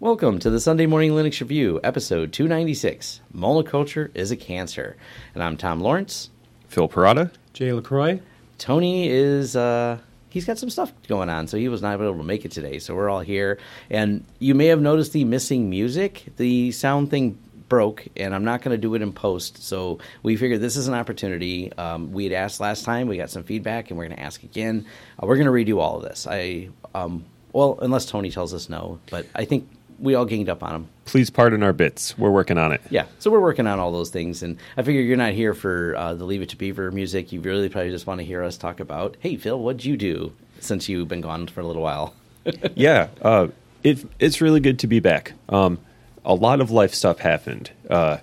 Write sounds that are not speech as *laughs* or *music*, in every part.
Welcome to the Sunday Morning Linux Review, episode 296 Monoculture is a Cancer. And I'm Tom Lawrence. Phil Parada. Jay LaCroix. Tony is, uh, he's got some stuff going on, so he was not able to make it today. So we're all here. And you may have noticed the missing music. The sound thing broke, and I'm not going to do it in post. So we figured this is an opportunity. Um, we had asked last time, we got some feedback, and we're going to ask again. Uh, we're going to redo all of this. I, um, well, unless Tony tells us no, but I think we all ganged up on them. Please pardon our bits. We're working on it. Yeah, so we're working on all those things, and I figure you're not here for uh, the Leave It to Beaver music. You really probably just want to hear us talk about, hey, Phil, what'd you do since you've been gone for a little while? *laughs* yeah, uh, it, it's really good to be back. Um, a lot of life stuff happened. Uh,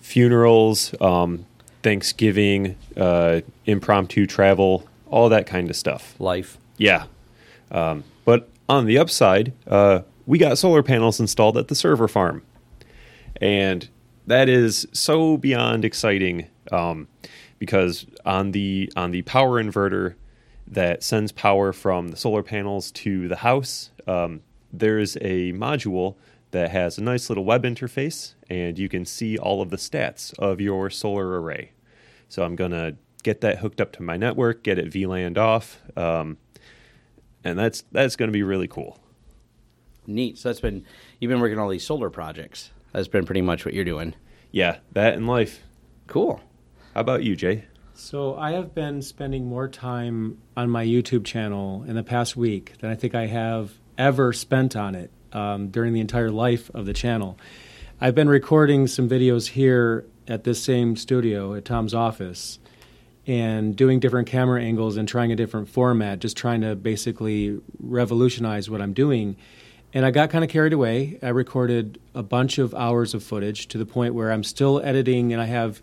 funerals, um, Thanksgiving, uh, impromptu travel, all that kind of stuff. Life. Yeah. Um, but on the upside, uh, we got solar panels installed at the server farm. And that is so beyond exciting um, because on the on the power inverter that sends power from the solar panels to the house, um, there's a module that has a nice little web interface, and you can see all of the stats of your solar array. So I'm gonna get that hooked up to my network, get it VLANed off, um, and that's that's gonna be really cool. Neat. So that's been you've been working on all these solar projects. That's been pretty much what you're doing. Yeah, that and life. Cool. How about you, Jay? So I have been spending more time on my YouTube channel in the past week than I think I have ever spent on it um, during the entire life of the channel. I've been recording some videos here at this same studio at Tom's office and doing different camera angles and trying a different format, just trying to basically revolutionize what I'm doing. And I got kind of carried away. I recorded a bunch of hours of footage to the point where I'm still editing, and I have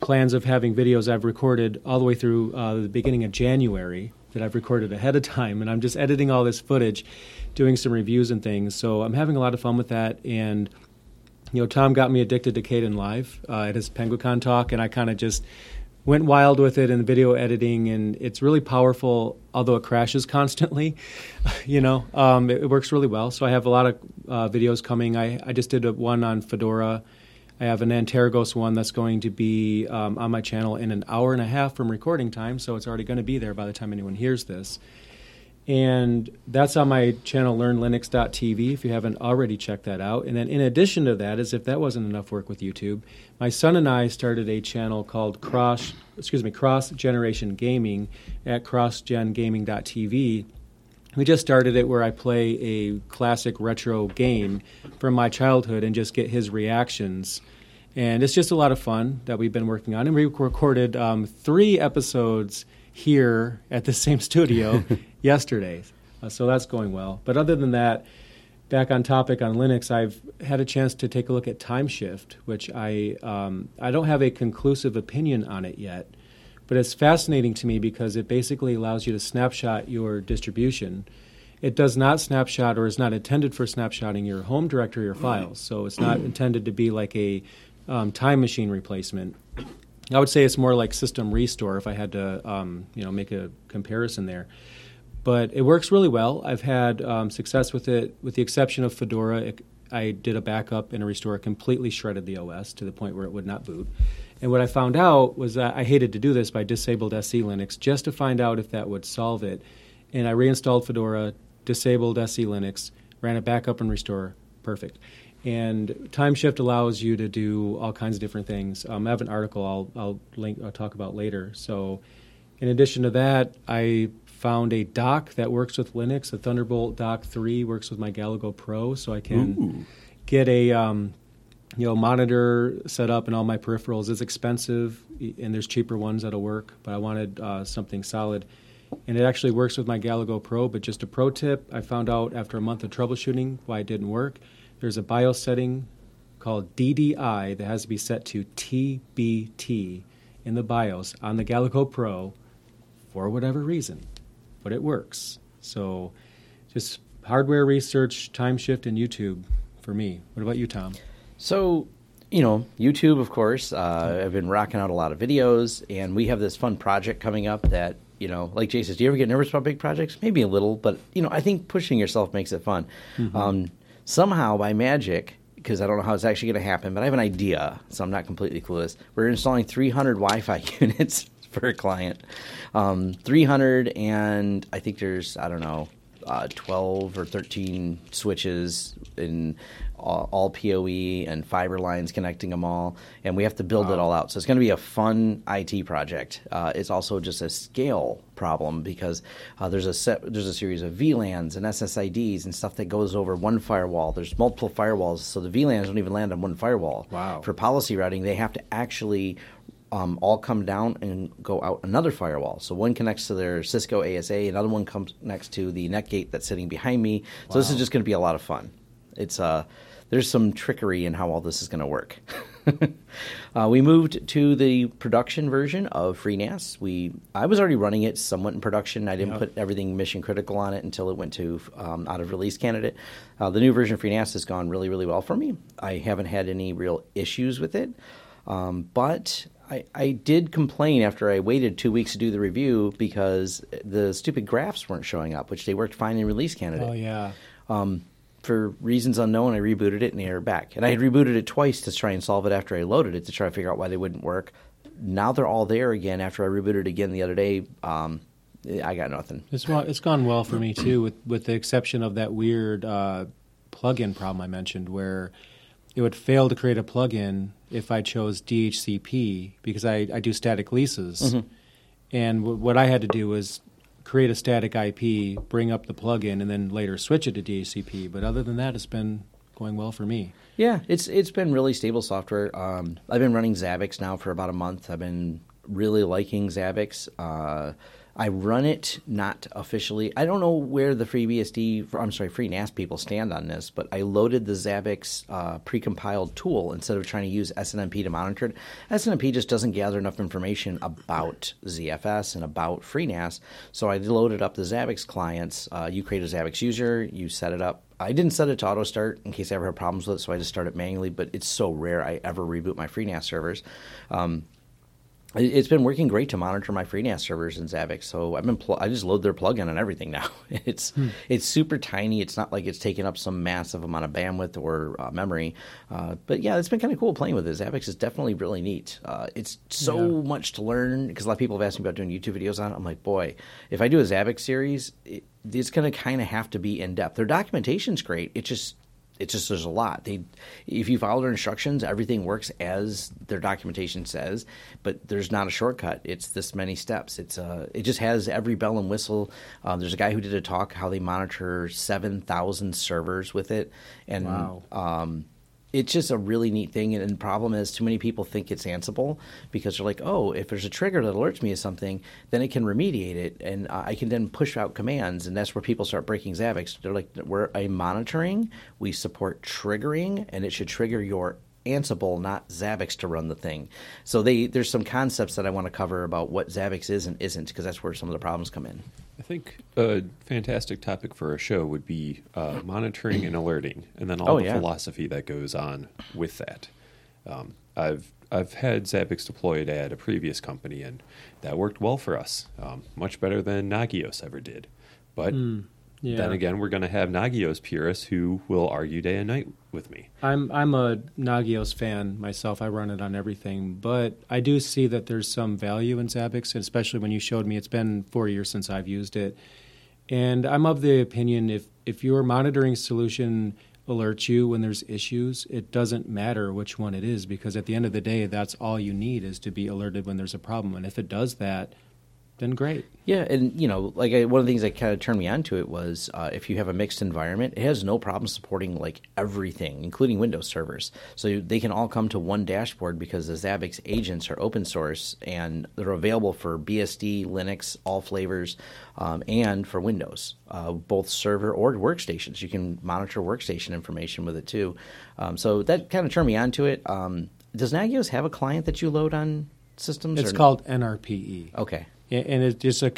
plans of having videos I've recorded all the way through uh, the beginning of January that I've recorded ahead of time. And I'm just editing all this footage, doing some reviews and things. So I'm having a lot of fun with that. And, you know, Tom got me addicted to Kdenlive uh, at his Penguicon talk, and I kind of just went wild with it in video editing, and it's really powerful. Although it crashes *laughs* constantly, *laughs* you know, um, it, it, works really well. So I have a lot of uh, videos coming. I, I just did a, one on Fedora. I have an Antergos one that's going to be um, on my channel in an hour and a half from recording time, so it's already going to be there by the time anyone hears this. And that's on my channel, learnlinux.tv, if you haven't already checked that out. And then, in addition to that, as if that wasn't enough work with YouTube, my son and I started a channel called Cross, excuse me, Cross Generation Gaming at crossgengaming.tv. We just started it where I play a classic retro game from my childhood and just get his reactions. And it's just a lot of fun that we've been working on. And we recorded um, three episodes here at the same *laughs* studio yesterday. Uh, so that's going well. But other than that, back on topic on Linux, I've had a chance to take a look at Timeshift, which I um, I don't have a conclusive opinion on it yet, but it's fascinating to me because it basically allows you to snapshot your distribution. It does not snapshot or is not intended for snapshotting your home directory or files, so it's not intended to be like a um, time machine replacement. I would say it's more like system restore if I had to, um, you know, make a comparison there. But it works really well. I've had um, success with it, with the exception of Fedora. It, I did a backup and a restore, completely shredded the OS to the point where it would not boot. And what I found out was that I hated to do this, but I disabled SELinux just to find out if that would solve it. And I reinstalled Fedora, disabled SELinux, ran a backup and restore, perfect. And Timeshift allows you to do all kinds of different things. Um, I have an article I'll, I'll link, I'll talk about later. So, in addition to that, I found a dock that works with Linux. A Thunderbolt Dock 3 works with my Galago Pro, so I can Ooh. get a um, you know monitor set up and all my peripherals. It's expensive, and there's cheaper ones that'll work, but I wanted uh, something solid. And it actually works with my Galago Pro. But just a pro tip, I found out after a month of troubleshooting why it didn't work there's a BIOS setting called DDI that has to be set to TBT in the BIOS on the Galago Pro for whatever reason, but it works. So just hardware research, Timeshift, and YouTube for me. What about you, Tom? So, you know, YouTube, of course. Uh, I've been rocking out a lot of videos, and we have this fun project coming up that, you know, like Jay says, do you ever get nervous about big projects? Maybe a little, but, you know, I think pushing yourself makes it fun. Mm-hmm. Um, somehow by magic, because I don't know how it's actually going to happen, but I have an idea, so I'm not completely clueless. We're installing 300 Wi-Fi *laughs* units *laughs* for a client, um, 300, and I think there's I don't know, uh, 12 or 13 switches in all, all, PoE and fiber lines connecting them all, and we have to build wow. it all out. So it's going to be a fun IT project. Uh, it's also just a scale problem because uh, there's a set, there's a series of VLANs and SSIDs and stuff that goes over one firewall. There's multiple firewalls, so the VLANs don't even land on one firewall. Wow. For policy routing, they have to actually um, all come down and go out another firewall. So one connects to their Cisco ASA, another one comes next to the NetGate that's sitting behind me. So wow. this is just going to be a lot of fun. It's uh, there's some trickery in how all this is going to work. *laughs* uh, we moved to the production version of FreeNAS. We I was already running it somewhat in production. I didn't put everything mission critical on it until it went to um, out of release candidate. Uh, the new version of FreeNAS has gone really really well for me. I haven't had any real issues with it. Um, but I, I did complain after I waited two weeks to do the review because the stupid graphs weren't showing up, which they worked fine in release candidate. Oh yeah. Um, for reasons unknown, I rebooted it and they are back. And I had rebooted it twice to try and solve it after I loaded it to try to figure out why they wouldn't work. Now they're all there again after I rebooted again the other day. Um, I got nothing. It's it's gone well for me too, with with the exception of that weird uh, plugin problem I mentioned, where it would fail to create a plugin if I chose DHCP because I, I do static leases. Mm-hmm. And w- what I had to do was create a static IP, bring up the plugin, and then later switch it to DHCP. But other than that, it's been going well for me. Yeah, it's it's been really stable software. Um, I've been running Zabbix now for about a month. I've been really liking Zabbix. Uh, I run it not officially. I don't know where the FreeBSD, I'm sorry, FreeNAS people stand on this, but I loaded the Zabbix uh, precompiled tool instead of trying to use SNMP to monitor it. SNMP just doesn't gather enough information about ZFS and about FreeNAS, so I loaded up the Zabbix clients. Uh, you create a Zabbix user, you set it up I didn't set it to auto start in case I ever had problems with it, so I just start it manually. But it's so rare I ever reboot my FreeNAS servers. Um, it's been working great to monitor my FreeNAS servers in Zabbix. So I've been pl- I just load their plugin and everything now. *laughs* It's hmm. it's super tiny. It's not like it's taking up some massive amount of bandwidth or uh, memory. Uh, but yeah, it's been kind of cool playing with it. Zabbix is definitely really neat. Uh, it's so yeah. much to learn because a lot of people have asked me about doing YouTube videos on it. I'm like, boy, if I do a Zabbix series, it, it's going to kind of have to be in depth. Their documentation's great. It just it's just there's a lot. They, if you follow their instructions, everything works as their documentation says. But there's not a shortcut. It's this many steps. It's uh, it just has every bell and whistle. Uh, there's a guy who did a talk how they monitor seven thousand servers with it, and wow. um, it's just a really neat thing. And the problem is, too many people think it's Ansible because they're like, oh, if there's a trigger that alerts me of something, then it can remediate it, and I can then push out commands. And that's where people start breaking Zabbix. They're like, we're a monitoring, we support triggering, and it should trigger your Ansible, not Zabbix, to run the thing. So they, there's some concepts that I want to cover about what Zabbix is and isn't, because that's where some of the problems come in. I think a fantastic topic for a show would be uh, monitoring and alerting, and then all oh, the yeah. philosophy that goes on with that. Um, I've I've had Zabbix deployed at a previous company, and that worked well for us, um, much better than Nagios ever did. But mm. Yeah. Then again, we're going to have Nagios purists who will argue day and night with me. I'm I'm a Nagios fan myself. I run it on everything, but I do see that there's some value in Zabbix, especially when you showed me. It's been four years since I've used it, and I'm of the opinion if if your monitoring solution alerts you when there's issues, it doesn't matter which one it is because at the end of the day, that's all you need is to be alerted when there's a problem, and if it does that then great. Yeah, and you know, like I, one of the things that kind of turned me on to it was uh, if you have a mixed environment, it has no problem supporting like everything, including Windows servers. So they can all come to one dashboard because the Zabbix agents are open source and they're available for BSD, Linux, all flavors, um, and for Windows, uh, both server or workstations. You can monitor workstation information with it too. Um, so that kind of turned me on to it. Um, does Nagios have a client that you load on systems? It's called NRPE. Okay and it's just a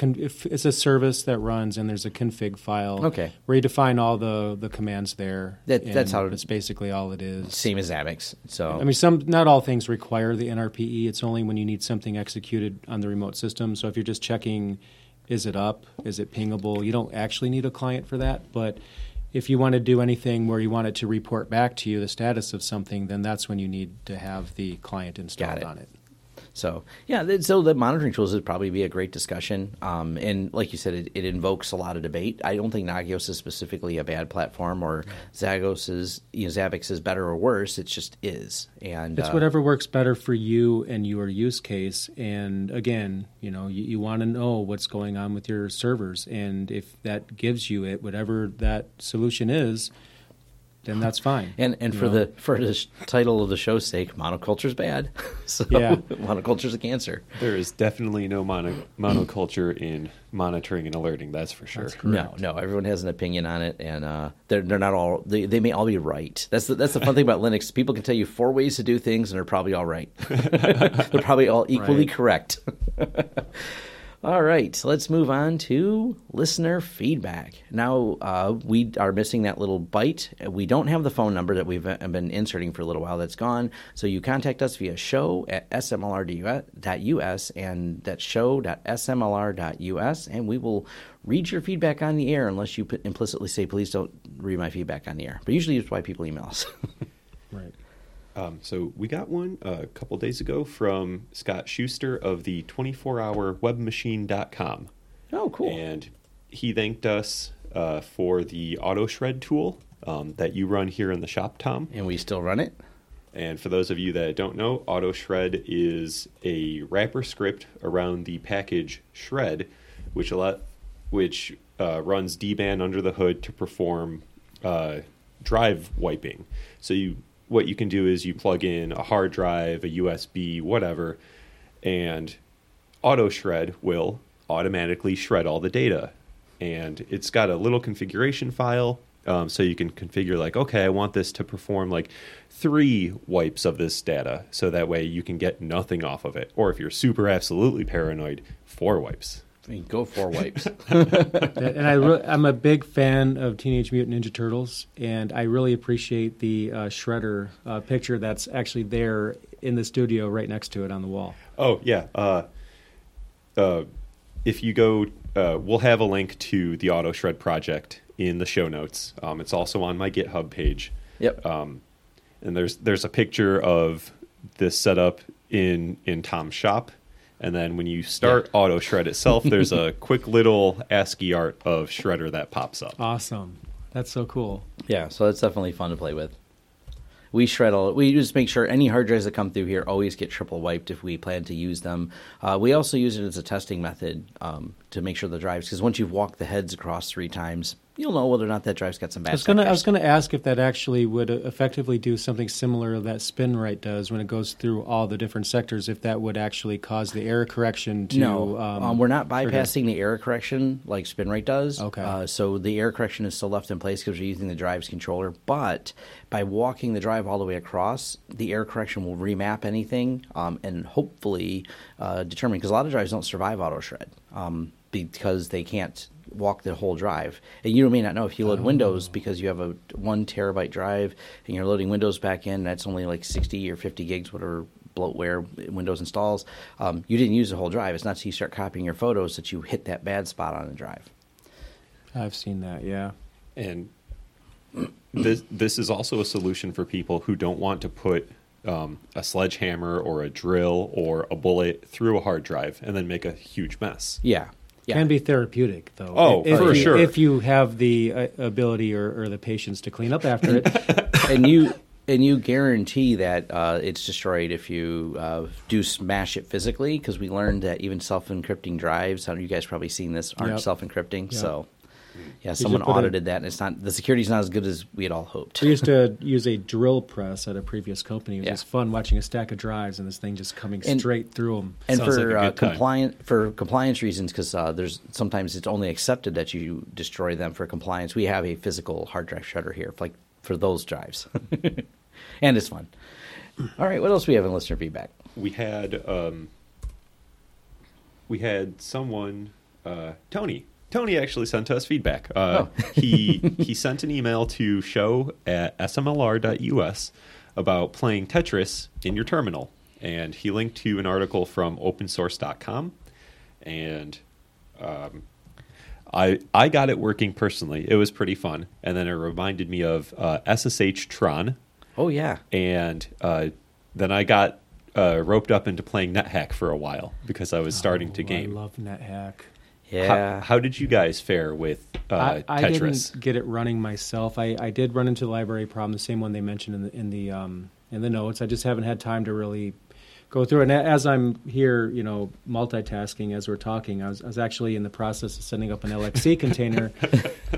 it's a service that runs and there's a config file. Okay. Where you define all the the commands there. That, that's how it's basically all it is. Same as Zabbix so. I mean some not all things require the NRPE it's only when you need something executed on the remote system. So if you're just checking is it up? Is it pingable? You don't actually need a client for that. But if you want to do anything where you want it to report back to you the status of something, then that's when you need to have the client installed it. on it. So yeah, so the monitoring tools would probably be a great discussion. Um, and like you said, it, it invokes a lot of debate. I don't think Nagios is specifically a bad platform, or Zagos is you know Zabbix is better or worse. It just is, and It's uh, whatever works better for you and your use case. And again, you know, you, you want to know what's going on with your servers, and if that gives you it, whatever that solution is, then that's fine. And and for know? the for the sh- title of the show's sake, monoculture is bad. *laughs* so Yeah. monoculture is a cancer. There is definitely no mono, monoculture in monitoring and alerting. That's for sure. That's No, no. Everyone has an opinion on it, and uh, they're they're not all. They, they may all be right. That's the that's the fun thing about Linux. People can tell you four ways to do things, and they're probably all right. *laughs* they're probably all equally Right. correct. *laughs* all right, let's move on to listener feedback. Now uh, we are missing that little bite. We don't have the phone number that we've uh, been inserting for a little while. That's gone. So you contact us via show at smlr.us, and that's show.smlr.us, and we will read your feedback on the air unless you implicitly say, please don't read my feedback on the air. But usually it's why people email us. *laughs* right. Um, so we got one a couple days ago from Scott Schuster of the 24hourwebmachine.com. oh, cool. And he thanked us uh, for the auto shred tool um, that you run here in the shop, Tom. And we still run it? And for those of you that don't know, auto shred is a wrapper script around the package shred, which a lot, which uh, runs dban under the hood to perform uh, drive wiping. So you, what you can do is you plug in a hard drive, a USB, whatever, and auto shred will automatically shred all the data. And it's got a little configuration file um, so you can configure like okay i want this to perform like three wipes of this data so that way you can get nothing off of it. Or if you're super absolutely paranoid four wipes I mean, go four wipes. *laughs* and I re- I'm a big fan of Teenage Mutant Ninja Turtles, and I really appreciate the uh, Shredder uh, picture that's actually there in the studio right next to it on the wall. oh yeah uh, uh, if you go uh, we'll have a link to the auto shred project in the show notes um, it's also on my github page yep. um, and there's there's a picture of this setup in in Tom's shop, and then when you start auto shred itself, there's a *laughs* quick little ASCII art of Shredder that pops up. Awesome. That's so cool. Yeah, so that's definitely fun to play with. We shred all. We just make sure any hard drives that come through here always get triple wiped if we plan to use them. Uh, we also use it as a testing method um, to make sure the drives, because once you've walked the heads across three times, you'll know whether or not that drive's got some bad. I was gonna I was gonna ask if that actually would uh, effectively do something similar that SpinRite does when it goes through all the different sectors. If that would actually cause the error correction to no, um, um, we're not bypassing the error correction like SpinRite does. Okay. Uh, so the error correction is still left in place because we're using the drive's controller. But by walking the drive all the way across, the error correction will remap anything um, and hopefully uh, determine because a lot of drives don't survive auto shred um, because they can't walk the whole drive. And you may not know if you load Windows because you have a one terabyte drive and you're loading Windows back in. That's only like 60 or 50 gigs, whatever bloatware Windows installs. Um, you didn't use the whole drive. It's not until you start copying your photos that you hit that bad spot on the drive. I've seen that. Yeah. And this this is also a solution for people who don't want to put um, a sledgehammer or a drill or a bullet through a hard drive and then make a huge mess. Yeah. Yeah. Can be therapeutic though. Oh, if for you, sure. If you have the uh, ability or, or the patience to clean up after it. *laughs* and you and you guarantee that uh, it's destroyed if you uh, do smash it physically because we learned that even self-encrypting drives I you guys probably seen this aren't Yep. self-encrypting Yep. so yeah someone put a- audited that and it's not the security's not as good as we had all hoped We used to use a drill press at a previous company. It was Yeah. just fun watching a stack of drives and this thing just coming And- straight through them. and Sounds for like uh, good compliant for compliance reasons because uh, there's sometimes it's only accepted that you destroy them for compliance we have a physical hard drive shredder here like for those drives *laughs* and it's fun all right what else do we have in listener feedback we had um, we had someone uh, Tony. Tony actually sent us feedback. Uh, Oh. he he sent an email to show at smlr.us about playing Tetris in your terminal, and he linked to an article from OpenSource.com, and um, I I got it working personally. It was pretty fun, and then it reminded me of uh, SSH Tron, Oh yeah. and uh, then I got uh, roped up into playing NetHack for a while because I was starting to Oh, game. I love NetHack. Yeah. How, how did you guys fare with uh, I, I Tetris? didn't get it running myself. I, I did run into the library problem, the same one they mentioned in the in the um, in the notes. I just haven't had time to really go through it. And as I'm here, you know, multitasking as we're talking, I was, I was actually in the process of setting up an LXC *laughs* container,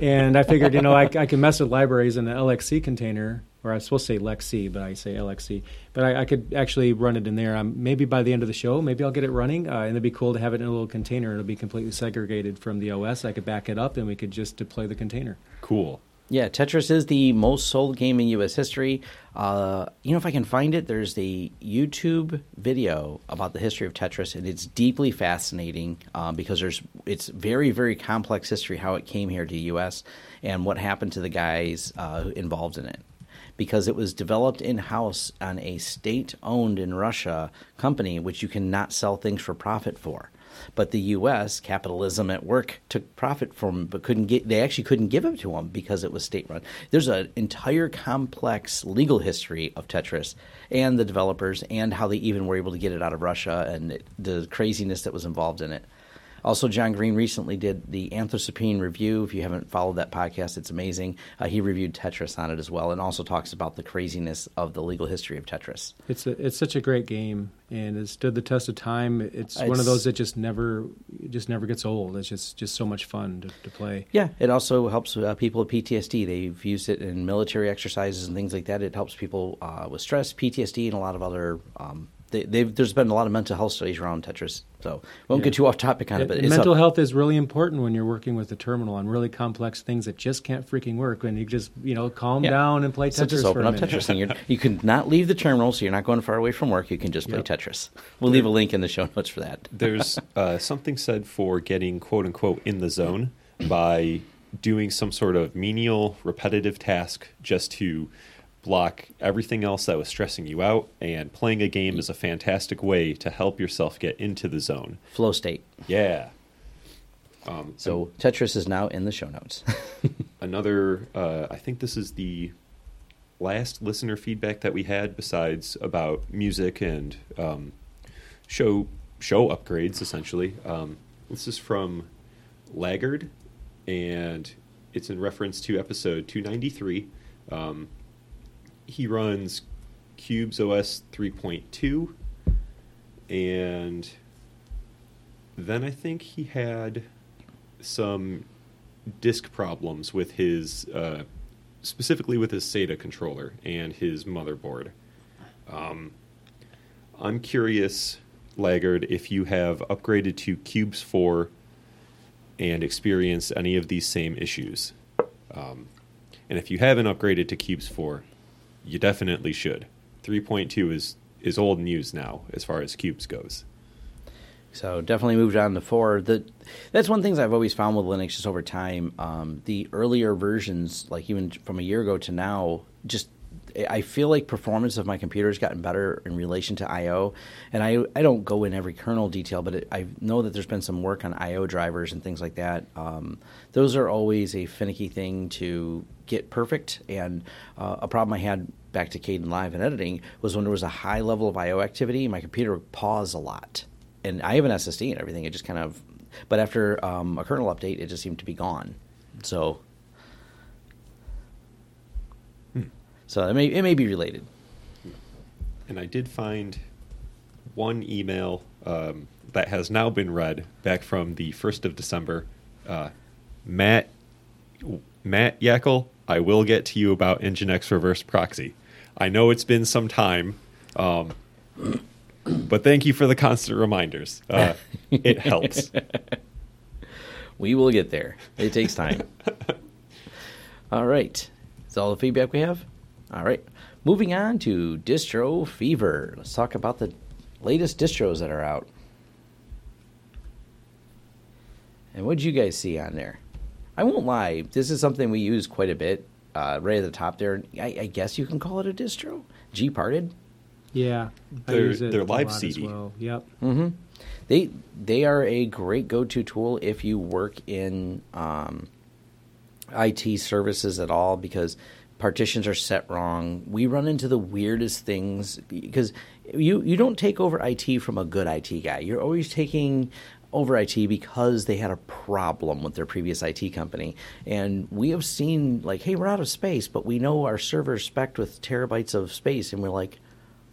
and I figured, you know, I, I can mess with libraries in the LXC container, or I was supposed to say LexC, but I say LXC. But I, I could actually run it in there. Um, maybe by the end of the show, maybe I'll get it running, uh, and it'd be cool to have it in a little container. It'll be completely segregated from the OS. I could back it up, and we could just deploy the container. Cool. Yeah, Tetris is the most sold game in U.S. history. Uh, you know, if I can find it, there's a YouTube video about the history of Tetris, and it's deeply fascinating uh, because there's it's very, very complex history how it came here to the U.S. and what happened to the guys uh, involved in it. Because it was developed in house on a state owned in Russia company, which you cannot sell things for profit for. But the U.S. capitalism at work took profit from, but couldn't get. They actually couldn't give it to them because it was state run. There's an entire complex legal history of Tetris and the developers and how they even were able to get it out of Russia and the craziness that was involved in it. Also, John Green recently did the Anthropocene review. If you haven't followed that podcast, it's amazing. Uh, he reviewed Tetris on it as well, and also talks about the craziness of the legal history of Tetris. It's a, it's such a great game, and it stood the test of time. It's, one of those that just never it just never gets old. It's just just so much fun to, to play. Yeah, it also helps uh, people with PTSD. They've used it in military exercises and things like that. It helps people uh, with stress, PTSD, and a lot of other. Um, they, there's been a lot of mental health studies around Tetris, so won't Yeah. get too off topic on it. But And it's mental a- health is really important when you're working with the terminal on really complex things that just can't freaking work. When you just you know calm Yeah. down and play So Tetris just for open a up minute. Tetris, and you're, you can not leave the terminal, so you're not going far away from work. You can just play Yep. Tetris. We'll leave a link in the show notes for that. There's *laughs* uh, something said for getting quote unquote in the zone by doing some sort of menial, repetitive task just to block everything else that was stressing you out. And playing a game is a fantastic way to help yourself get into the zone. Flow state. Yeah. Um, So Tetris is now in the show notes. *laughs* another uh, i think this is the last listener feedback that we had besides about music and um, show show upgrades essentially um, this is from laggard and it's in reference to episode 293 um, he runs Qubes OS 3.2 and then i think he had some disk problems with his uh, specifically with his SATA controller and his motherboard. Um, I'm curious, Laggard, if you have upgraded to Qubes 4 and experienced any of these same issues. Um, and if you haven't upgraded to Qubes 4, you definitely should. 3.2 is is old news now as far as Qubes goes. So definitely moved on to four. The that's one things I've always found with Linux just over time. Um, the earlier versions, like even from a year ago to now, just I feel like performance of my computer has gotten better in relation to I/O. And I I don't go in every kernel detail, but it, I know that there's been some work on I/O drivers and things like that. Um, those are always a finicky thing to get perfect. And uh, a problem I had back to Kdenlive and editing was when there was a high level of I/O activity, my computer would pause a lot and I have an SSD and everything. It just kind of, but after um, a kernel update, it just seemed to be gone. So, so it may it may be related. And I did find one email um, that has now been read back from the 1st of December. Uh, Matt Matt Yackel, I will get to you about Nginx reverse proxy. I know it's been some time, um, but thank you for the constant reminders. Uh, *laughs* it helps. We will get there. It takes time. *laughs* all right, that's all the feedback we have. All right, moving on to distro fever. Let's talk about the latest distros that are out. And what did you guys see on there? I won't lie. This is something we use quite a bit. Uh, right at the top there. I, I guess you can call it a distro. GParted. Yeah, I They're- use it they're a live lot as CD. well. Yep. Mm-hmm. they they are a great go-to tool if you work in um, IT services at all because partitions are set wrong. We run into the weirdest things because you you don't take over IT from a good IT guy. You're always taking over IT because they had a problem with their previous IT company. And we have seen like, hey, we're out of space, but we know our server's spec with terabytes of space, and we're like,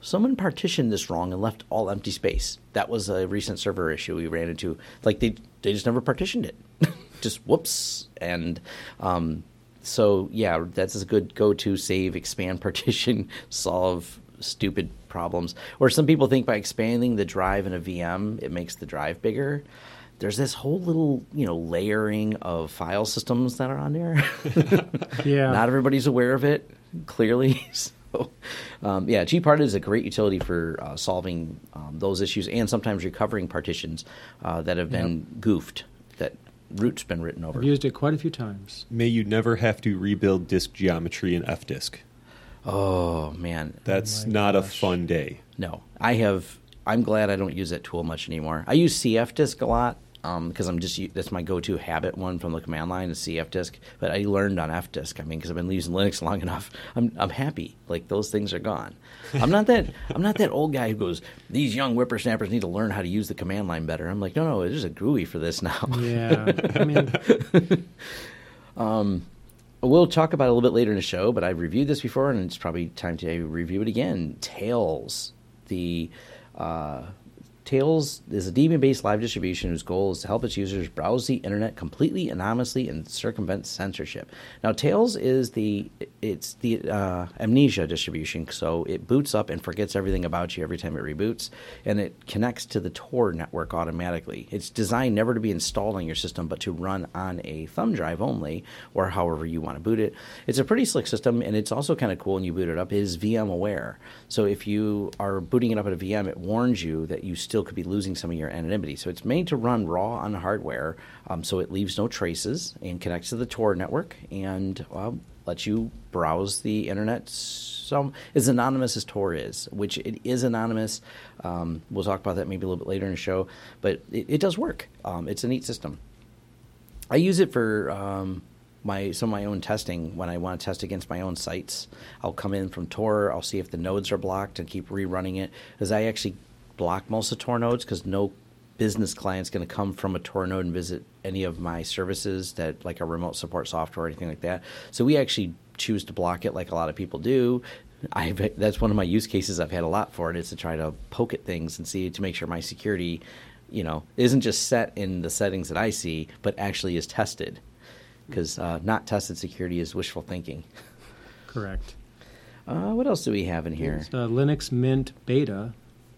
someone partitioned this wrong and left all empty space. That was a recent server issue we ran into. Like they they just never partitioned it. *laughs* just whoops. And um, so yeah, that's a good go-to save, expand, *laughs* partition, solve stupid problems. Or some people think by expanding the drive in a VM, it makes the drive bigger. There's this whole little, you know, layering of file systems that are on there. *laughs* yeah. Not everybody's aware of it, clearly. *laughs* So, um, yeah, gpart is a great utility for uh, solving um, those issues and sometimes recovering partitions uh, that have been yep. goofed, that root's been written over. I've used it quite a few times. May you never have to rebuild disk geometry in FDisk. Oh man, that's oh not gosh. a fun day. No, I have. I'm glad I don't use that tool much anymore. I use cfdisk a lot because um, I'm just that's my go-to habit one from the command line is cfdisk. But I learned on fdisk. I mean, because I've been using Linux *laughs* long enough, I'm I'm happy. Like those things are gone. I'm not that *laughs* I'm not that old guy who goes. These young whippersnappers need to learn how to use the command line better. I'm like, no, no, there's a GUI for this now. Yeah, I mean, *laughs* um, we'll talk about it a little bit later in the show. But I've reviewed this before, and it's probably time to review it again. Tails, the uh, Tails is a Debian-based live distribution whose goal is to help its users browse the internet completely anonymously and circumvent censorship. Now, Tails is the it's the uh, amnesia distribution, so it boots up and forgets everything about you every time it reboots, and it connects to the Tor network automatically. It's designed never to be installed on your system, but to run on a thumb drive only, or however you want to boot it. It's a pretty slick system, and it's also kind of cool when you boot it up. It is VM aware, so if you are booting it up at a VM, it warns you that you still could be losing some of your anonymity. So it's made to run raw on hardware, um, so it leaves no traces and connects to the Tor network and lets you browse the internet. Some as anonymous as Tor is, which it is anonymous. Um, we'll talk about that maybe a little bit later in the show, but it, it does work. Um, it's a neat system. I use it for um, my some of my own testing when I want to test against my own sites. I'll come in from Tor. I'll see if the nodes are blocked and keep rerunning it. because I actually block most of Tor nodes because no business client's going to come from a Tor node and visit any of my services that like a remote support software or anything like that. So we actually choose to block it like a lot of people do. i that's one of my use cases I've had a lot for it is to try to poke at things and see to make sure my security, you know, isn't just set in the settings that I see, but actually is tested. Because uh, not tested security is wishful thinking. Correct. Uh, what else do we have in here? It's, uh, Linux Mint Beta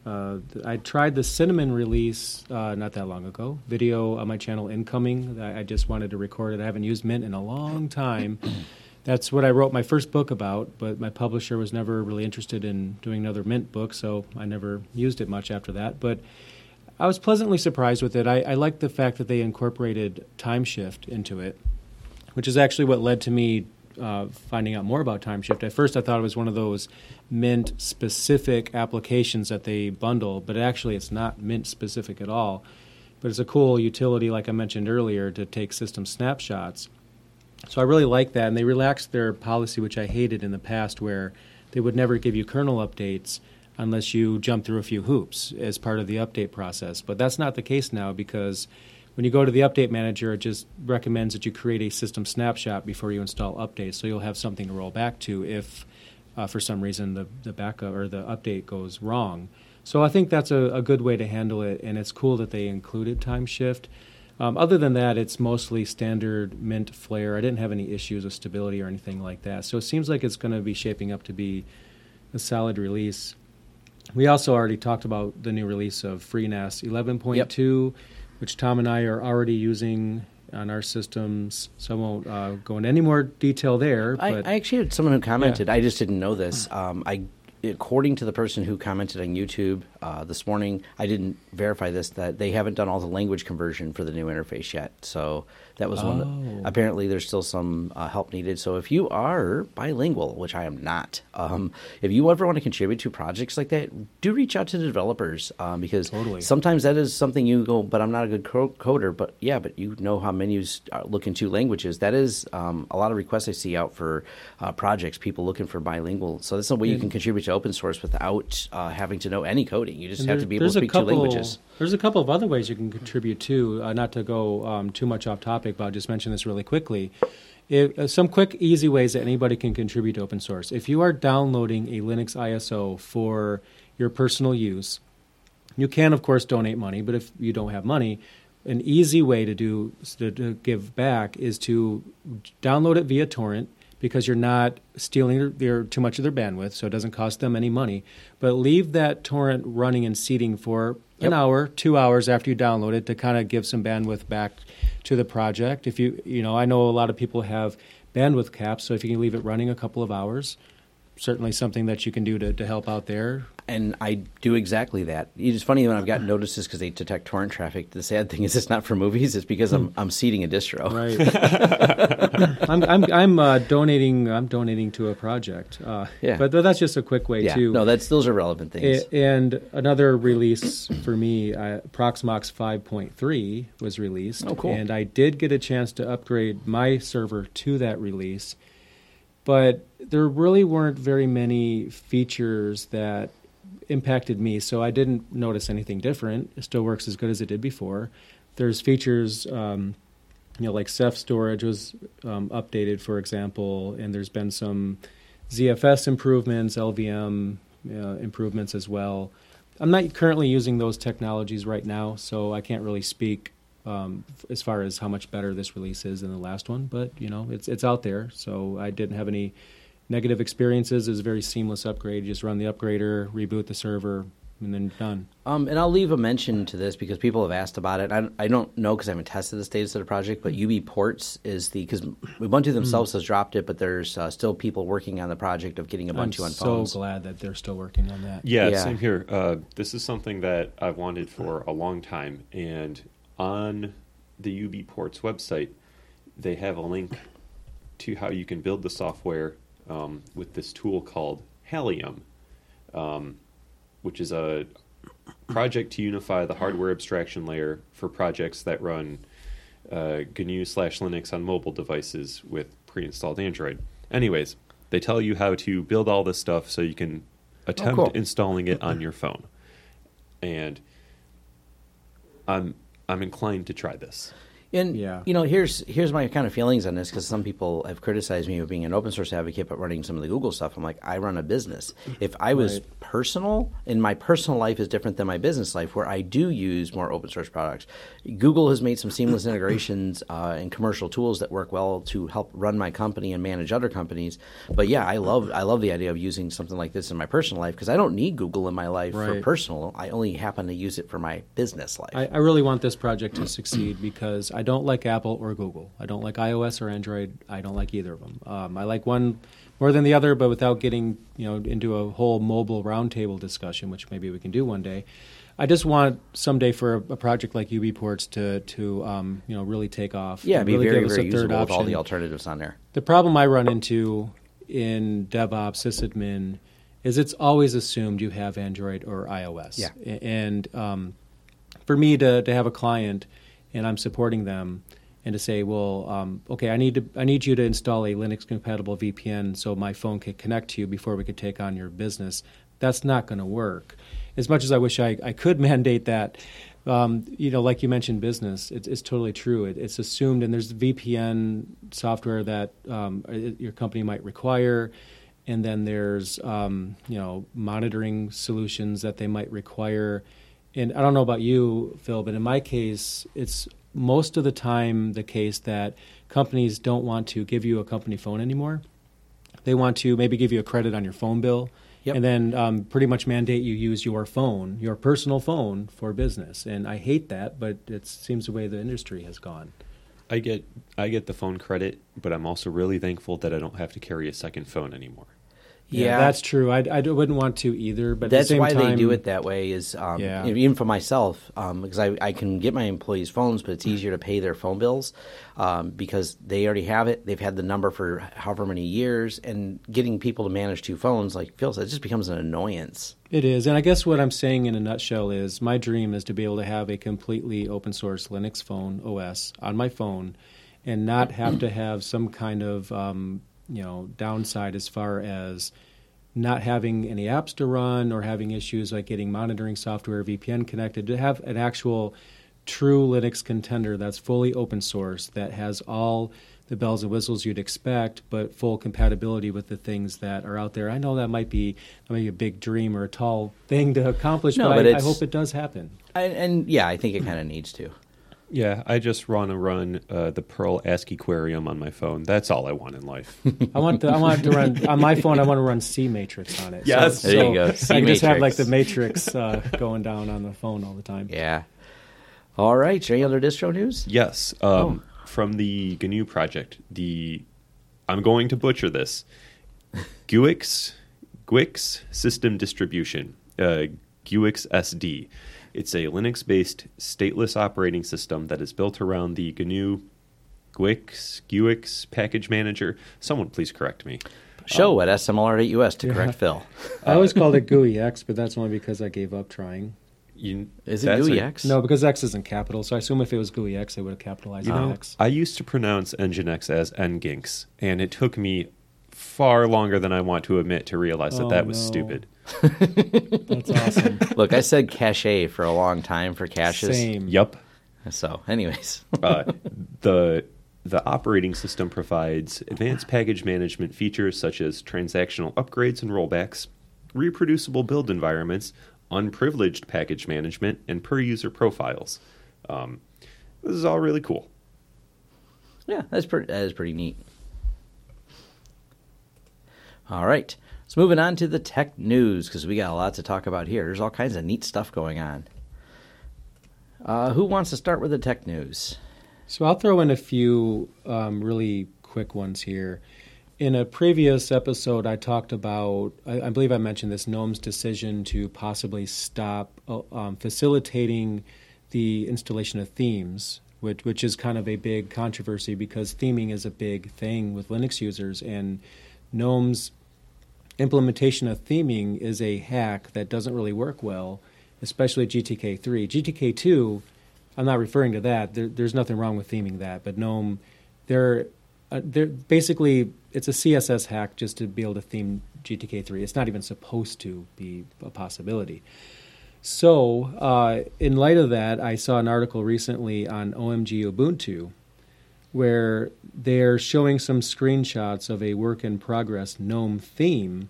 uh, I tried the Cinnamon release uh, not that long ago. Video on my channel incoming. I, I, just wanted to record it. I haven't used Mint in a long time. *coughs* That's what I wrote my first book about, but my publisher was never really interested in doing another Mint book, so I never used it much after that. But I was pleasantly surprised with it. I, I liked the fact that they incorporated Timeshift into it, which is actually what led to me uh, finding out more about Timeshift. At first, I thought it was one of those Mint specific applications that they bundle, but actually, it's not Mint specific at all. But it's a cool utility, like I mentioned earlier, to take system snapshots. So I really like that, and they relaxed their policy, which I hated in the past, where they would never give you kernel updates unless you jump through a few hoops as part of the update process. But that's not the case now because when you go to the update manager, it just recommends that you create a system snapshot before you install updates, so you'll have something to roll back to if, uh, for some reason, the the backup or the update goes wrong. So I think that's a, a good way to handle it, and it's cool that they included Timeshift. Um, other than that, it's mostly standard Mint Flare. I didn't have any issues with stability or anything like that. So it seems like it's going to be shaping up to be a solid release. We also already talked about the new release of FreeNAS 11.2. Yep which Tom and I are already using on our systems. So I won't uh, go into any more detail there. I, I, actually had someone who commented. Yeah. I just didn't know this. Um, I according to the person who commented on YouTube uh, this morning, I didn't verify this that they haven't done all the language conversion for the new interface yet. So that was one. Oh. Apparently, there's still some uh, help needed. So if you are bilingual, which I am not, um, if you ever want to contribute to projects like that, do reach out to the developers um, because Totally. sometimes that is something you go, but I'm not a good co- coder. But yeah, but you know how menus uh, look in two languages. That is um, a lot of requests I see out for uh, projects, people looking for bilingual. So that's a way you can contribute to open source without uh, having to know any coding. You just And have there- to be able to speak couple, two languages. There's a couple of other ways you can contribute too. Uh, not to go um, too much off topic, but I'll just mention this really quickly. If, uh, some quick, easy ways that anybody can contribute to open source. If you are downloading a Linux ISO for your personal use, you can, of course, donate money. But if you don't have money, an easy way to do to, to give back is to download it via torrent because you're not stealing their, their too much of their bandwidth, so it doesn't cost them any money. But leave that torrent running and seeding for Yep. an hour, two hours after you download it to kind of give some bandwidth back to the project. If you you know, I know a lot of people have bandwidth caps, so if you can leave it running a couple of hours, certainly something that you can do to, to help out there. And I do exactly that. It's funny when I've gotten notices because they detect torrent traffic. The sad thing is, it's not for movies. It's because I'm I'm seeding a distro. Right. *laughs* I'm I'm I'm uh, donating. I'm donating to a project. Uh, Yeah. But that's just a quick way Yeah, too. no, that's those are relevant things. A- and another release for me, uh, Proxmox 5.3 was released. Oh, cool. And I did get a chance to upgrade my server to that release, but there really weren't very many features that impacted me, so I didn't notice anything different. It still works as good as it did before. There's features, um, you know, like Ceph storage was um, updated, for example, and there's been some ZFS improvements, LVM uh, improvements as well. I'm not currently using those technologies right now, so I can't really speak um, as far as how much better this release is than the last one. But you know, it's it's out there, so I didn't have any negative experiences. It was a very seamless upgrade. You just run the upgrader, reboot the server, and then done. Um, and I'll leave a mention to this because people have asked about it. I, I don't know because I haven't tested the status of the project, but UBports is the because Ubuntu themselves has dropped it, but there's uh, still people working on the project of getting Ubuntu I'm on so phones. glad that they're still working on that. Yeah, Yeah. same here. Uh, this is something that I've wanted for a long time, and on the UBports website, they have a link to how you can build the software um, with this tool called Halium, um, which is a project to unify the hardware abstraction layer for projects that run uh, GNU slash Linux on mobile devices with pre-installed Android. Anyways, they tell you how to build all this stuff so you can attempt cool. installing it on your phone. And I'm I'm inclined to try this. And Yeah. you know, here's here's my kind of feelings on this because some people have criticized me of being an open source advocate, but running some of the Google stuff. I'm like, I run a business. If I was Right. personal, and my personal life is different than my business life, where I do use more open source products. Google has made some seamless integrations uh, and commercial tools that work well to help run my company and manage other companies. But yeah, I love I love the idea of using something like this in my personal life because I don't need Google in my life for personal. I only happen to use it for my business life. I, I really want this project to succeed because I don't like Apple or Google. I don't like iOS or Android. I don't like either of them. Um, I like one more than the other, but without getting you know into a whole mobile roundtable discussion, which maybe we can do one day. I just want someday for a, a project like UBports to to um, you know really take off. yeah, be really very give us very a third with all the alternatives on there. The problem I run into in DevOps, sysadmin, is it's always assumed you have Android or iOS. Yeah. And um, for me to, to have a client and I'm supporting them and to say, well, um, okay, I need to I need you to install a Linux compatible VPN so my phone can connect to you before we could take on your business. That's not going to work. As much as I wish I, I could *laughs* mandate that, um, you know, like you mentioned, business, it's, it's totally true. It, it's assumed, and there's VPN software that um, your company might require, and then there's um, you know monitoring solutions that they might require. And I don't know about you, Phil, but in my case, it's most of the time the case that companies don't want to give you a company phone anymore. They want to maybe give you a credit on your phone bill, Yep. and then um, pretty much mandate you use your phone, your personal phone, for business. And I hate that, but it seems the way the industry has gone. I get I get the phone credit, but I'm also really thankful that I don't have to carry a second phone anymore. Yeah. that's true. I, I wouldn't want to either. But at the That's same why they do it that way. Is um, Yeah. even for myself um, because I, I can get my employees phones, but it's easier to pay their phone bills um, because they already have it. They've had the number for however many years, and getting people to manage two phones, like Phil said, it just becomes an annoyance. It is, and I guess what I'm saying in a nutshell is my dream is to be able to have a completely open source Linux phone OS on my phone, and not have to have some kind of um, you know downside as far as not having any apps to run or having issues like getting monitoring software VPN connected. To have an actual true Linux contender that's fully open source that has all the bells and whistles you'd expect, but full compatibility with the things that are out there. I know that might be that might be a big dream or a tall thing to accomplish, No, but, but I, I hope it does happen. And, and yeah, I think it kind of needs to. Yeah, I just want to run uh, the Perl ASCII Aquarium on my phone. That's all I want in life. I want the, I want to run on my phone. I want to run CMatrix on it. Yes. so, There you go, I can just have like the Matrix uh, going down on the phone all the time. Yeah. All right. Any other distro news? yes, um, from the GNU project, the I'm going to butcher this. GUIX GUIX system distribution, uh, GUIX SD. It's a Linux-based stateless operating system that is built around the GNU GUIX GUIX package manager. Someone please correct me. Show um, at smlr.us to correct Phil. *laughs* I always called it GUI X, but that's only because I gave up trying. You, Is it that's GUI a- X? No, because X isn't capital, so I assume if it was GUI X, they would have capitalized You the know, X. I used to pronounce Nginx as Nginx, and it took me far longer than I want to admit to realize that Oh, that was no. stupid. *laughs* That's awesome. Look, I said cache for a long time for caches. Same. Yup. So, anyways. *laughs* Uh, the the operating system provides advanced package management features such as transactional upgrades and rollbacks, reproducible build environments, unprivileged package management, and per user profiles. Um, this is all really cool. Yeah, that's pretty. That is pretty neat. All right, so moving on to the tech news because we got a lot to talk about here. There's all kinds of neat stuff going on. Uh, who wants to start with the tech news? So I'll throw in a few um, really quick ones here. In a previous episode, I talked about, I, I believe I mentioned this GNOME's decision to possibly stop uh, um, facilitating the installation of themes, which, which is kind of a big controversy because theming is a big thing with Linux users, and GNOME's implementation of theming is a hack that doesn't really work well, especially GTK3. GTK2, I'm not referring to that. There, there's nothing wrong with theming that, but GNOME, they're, uh, they're basically it's a CSS hack just to be able to theme GTK3. It's not even supposed to be a possibility. So, uh, in light of that, I saw an article recently on OMG Ubuntu where they're showing some screenshots of a work in progress GNOME theme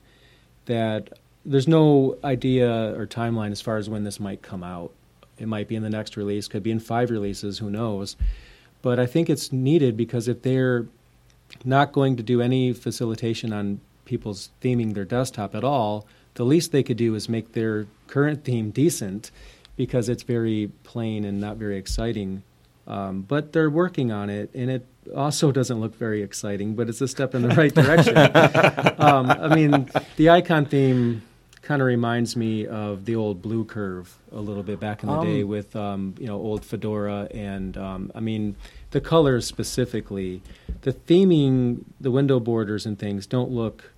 that there's no idea or timeline as far as when this might come out. It might be in the next release, could be in five releases, who knows. But I think it's needed because if they're not going to do any facilitation on people's theming their desktop at all, the least they could do is make their current theme decent because it's very plain and not very exciting. Um, but they're working on it, and it also doesn't look very exciting, but it's a step in the right direction. *laughs* um, I mean, the icon theme kind of reminds me of the old Bluecurve a little bit back in the Um, day with um, you know old Fedora, and um, I mean the colors specifically, the theming, the window borders and things don't look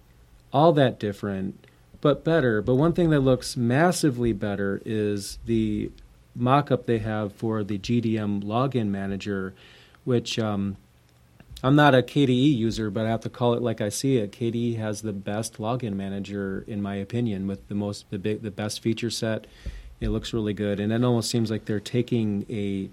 all that different, but better. But one thing that looks massively better is the mock-up they have for the GDM login manager, which um, I'm not a KDE user, but I have to call it like I see it. KDE has the best login manager, in my opinion, with the most the big, the best feature set. It looks really good, and it almost seems like they're taking a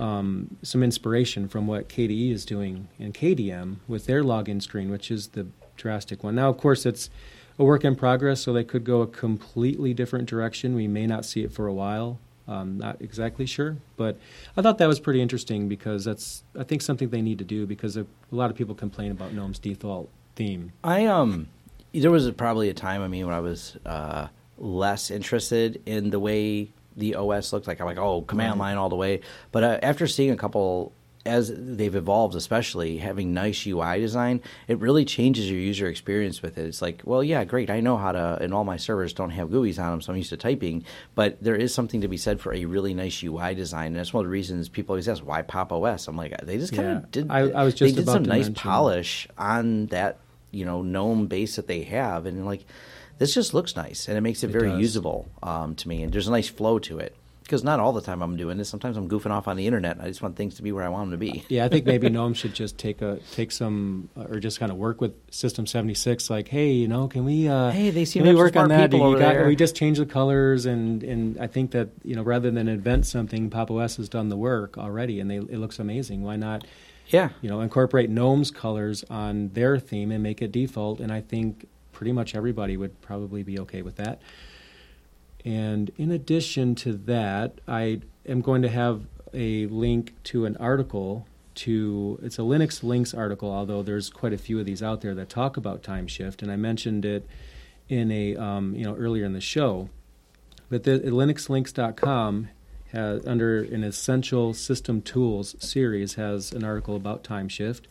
um, some inspiration from what KDE is doing in KDM with their login screen, which is the drastic one. Now, of course, it's a work in progress, so they could go a completely different direction. We may not see it for a while. Um, not exactly sure, but I thought that was pretty interesting because that's I think something they need to do because a, a lot of people complain about GNOME's default theme. I um, there was a, probably a time I mean when I was uh, less interested in the way the OS looked like. I'm like, oh, command line all the way. But uh, after seeing a couple as they've evolved, especially having nice UI design, it really changes your user experience with it. It's like, well, yeah, great. I know how to, and all my servers don't have GUIs on them, so I'm used to typing. But there is something to be said for a really nice UI design, and that's one of the reasons people always ask, why Pop OS? I'm like, they just kind Yeah. of did. I- I was just they did some nice polish on that, you know, GNOME base that they have, and like, this just looks nice, and it makes it, It very does. usable um, to me, and there's a nice flow to it. Because not all the time I'm doing this. Sometimes I'm goofing off on the internet. I just want things to be where I want them to be. Yeah, I think *laughs* maybe GNOME should just take a take some uh, or just kind of work with System seventy six. Like, hey, you know, can we? Uh, Hey, they seem can to we work on that? people You got- there. We just change the colors, and and I think that you know, rather than invent something, Pop OS has done the work already, and they, it looks amazing. Why not? Yeah. You know, incorporate GNOME's colors on their theme and make it default. And I think pretty much everybody would probably be okay with that. And in addition to that, I am going to have a link to an article to it's a LinuxLinks article, although there's quite a few of these out there that talk about Timeshift, and I mentioned it in a um, you know earlier in the show. But the linuxlinks.com has under an essential system tools series has an article about Timeshift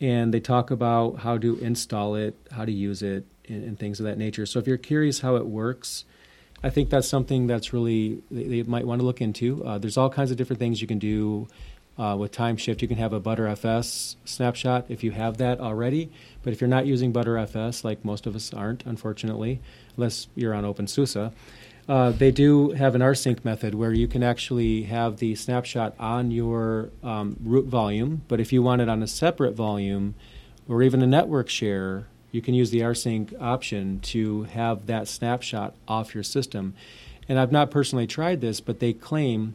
and they talk about how to install it, how to use it, and, and things of that nature. So if you're curious how it works, I think that's something that's really they, might want to look into. Uh, there's all kinds of different things you can do uh, with Timeshift. You can have a Btrfs snapshot if you have that already, but if you're not using Btrfs, like most of us aren't, unfortunately, unless you're on OpenSUSE. Uh, they do have an rsync method where you can actually have the snapshot on your um, root volume, but if you want it on a separate volume or even a network share, you can use the rsync option to have that snapshot off your system. And I've not personally tried this, but they claim,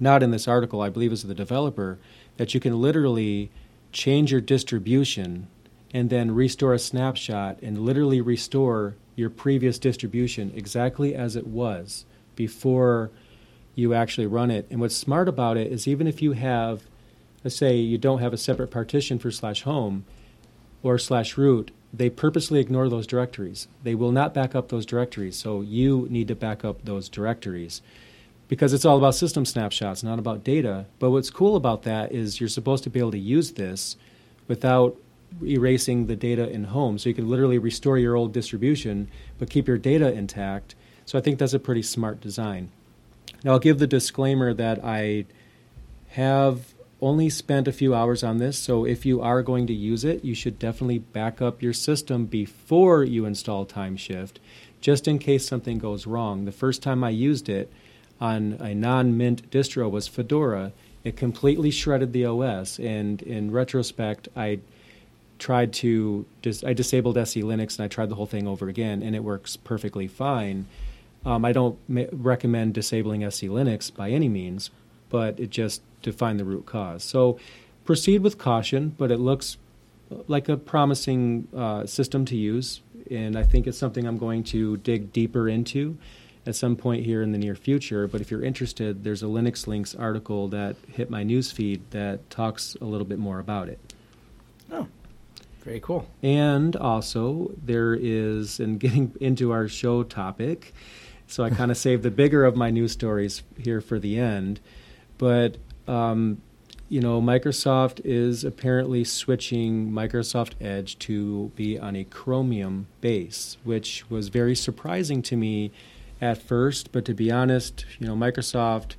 not in this article, I believe it's the developer, that you can literally change your distribution and then restore a snapshot and literally restore your previous distribution exactly as it was before you actually run it. And what's smart about it is even if you have, let's say you don't have a separate partition for slash home or slash root, they purposely ignore those directories. They will not back up those directories. So you need to back up those directories because it's all about system snapshots, not about data. But what's cool about that is you're supposed to be able to use this without erasing the data in home. So you can literally restore your old distribution, but keep your data intact. So I think that's a pretty smart design. Now I'll give the disclaimer that I have only spent a few hours on this, so if you are going to use it, you should definitely back up your system before you install TimeShift, just in case something goes wrong. The first time I used it on a non Mint distro was Fedora. It completely shredded the OS, and in retrospect, I tried to dis- I disabled SELinux and I tried the whole thing over again, and it works perfectly fine. Um, I don't ma- recommend disabling SELinux by any means, but it just to find the root cause. So proceed with caution, but it looks like a promising uh, system to use, and I think it's something I'm going to dig deeper into at some point here in the near future. But if you're interested, there's a LinuxLinks article that hit my newsfeed that talks a little bit more about it. Oh, very cool. And also, there is, and getting into our show topic, so I kind of *laughs* saved the bigger of my news stories here for the end. But, um, you know, Microsoft is apparently switching Microsoft Edge to be on a Chromium base, which was very surprising to me at first. But to be honest, you know, Microsoft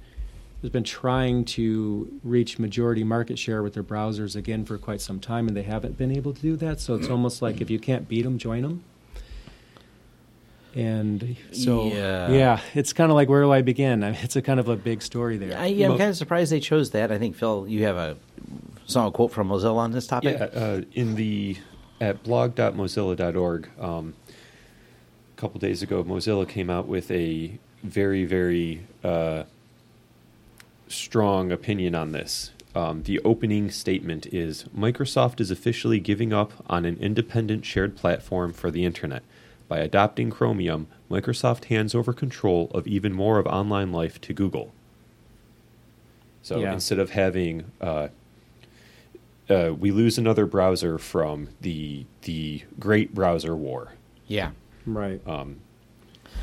has been trying to reach majority market share with their browsers again for quite some time, and they haven't been able to do that. So it's almost like if you can't beat them, join them. And so, Yeah. yeah, it's kind of like where do I begin? I *laughs* mean, it's a kind of a big story there. I, yeah, I'm Well- kind of surprised they chose that. I think Phil, you have a saw a quote from Mozilla on this topic. Yeah, uh, in the at blog.mozilla.org, um, a couple days ago, Mozilla came out with a very, very uh, strong opinion on this. Um, the opening statement is Microsoft is officially giving up on an independent shared platform for the internet. By adopting Chromium, Microsoft hands over control of even more of online life to Google. So Yeah. instead of having uh, uh, we lose another browser from the the Great Browser War. Yeah. Right. Um,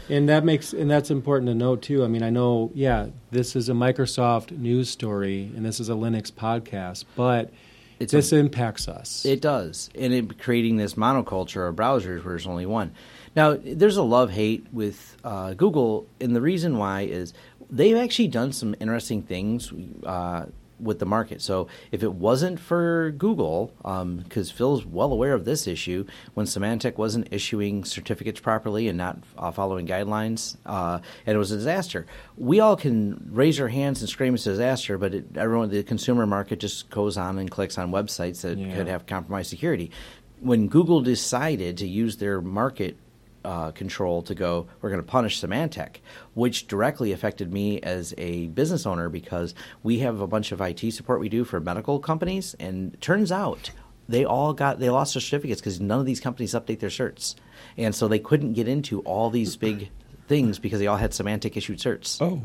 And that makes and that's important to note too. I mean, I know, yeah, this is a Microsoft news story and this is a Linux podcast, but It's this a- impacts us. It does, and it creating this monoculture of browsers where there's only one. Now, there's a love hate with uh, Google, and the reason why is they've actually done some interesting things uh, with the market. So, if it wasn't for Google, because Phil's well aware of this issue, when Symantec wasn't issuing certificates properly and not uh, following guidelines, uh, and it was a disaster. We all can raise our hands and scream it's a disaster, but it, everyone, the consumer market just goes on and clicks on websites that Yeah. could have compromised security. When Google decided to use their market uh, control to go, we're going to punish Symantec, which directly affected me as a business owner because we have a bunch of IT support we do for medical companies, and turns out they all got they lost their certificates because none of these companies update their certs, and so they couldn't get into all these big things because they all had Symantec issued certs. Oh,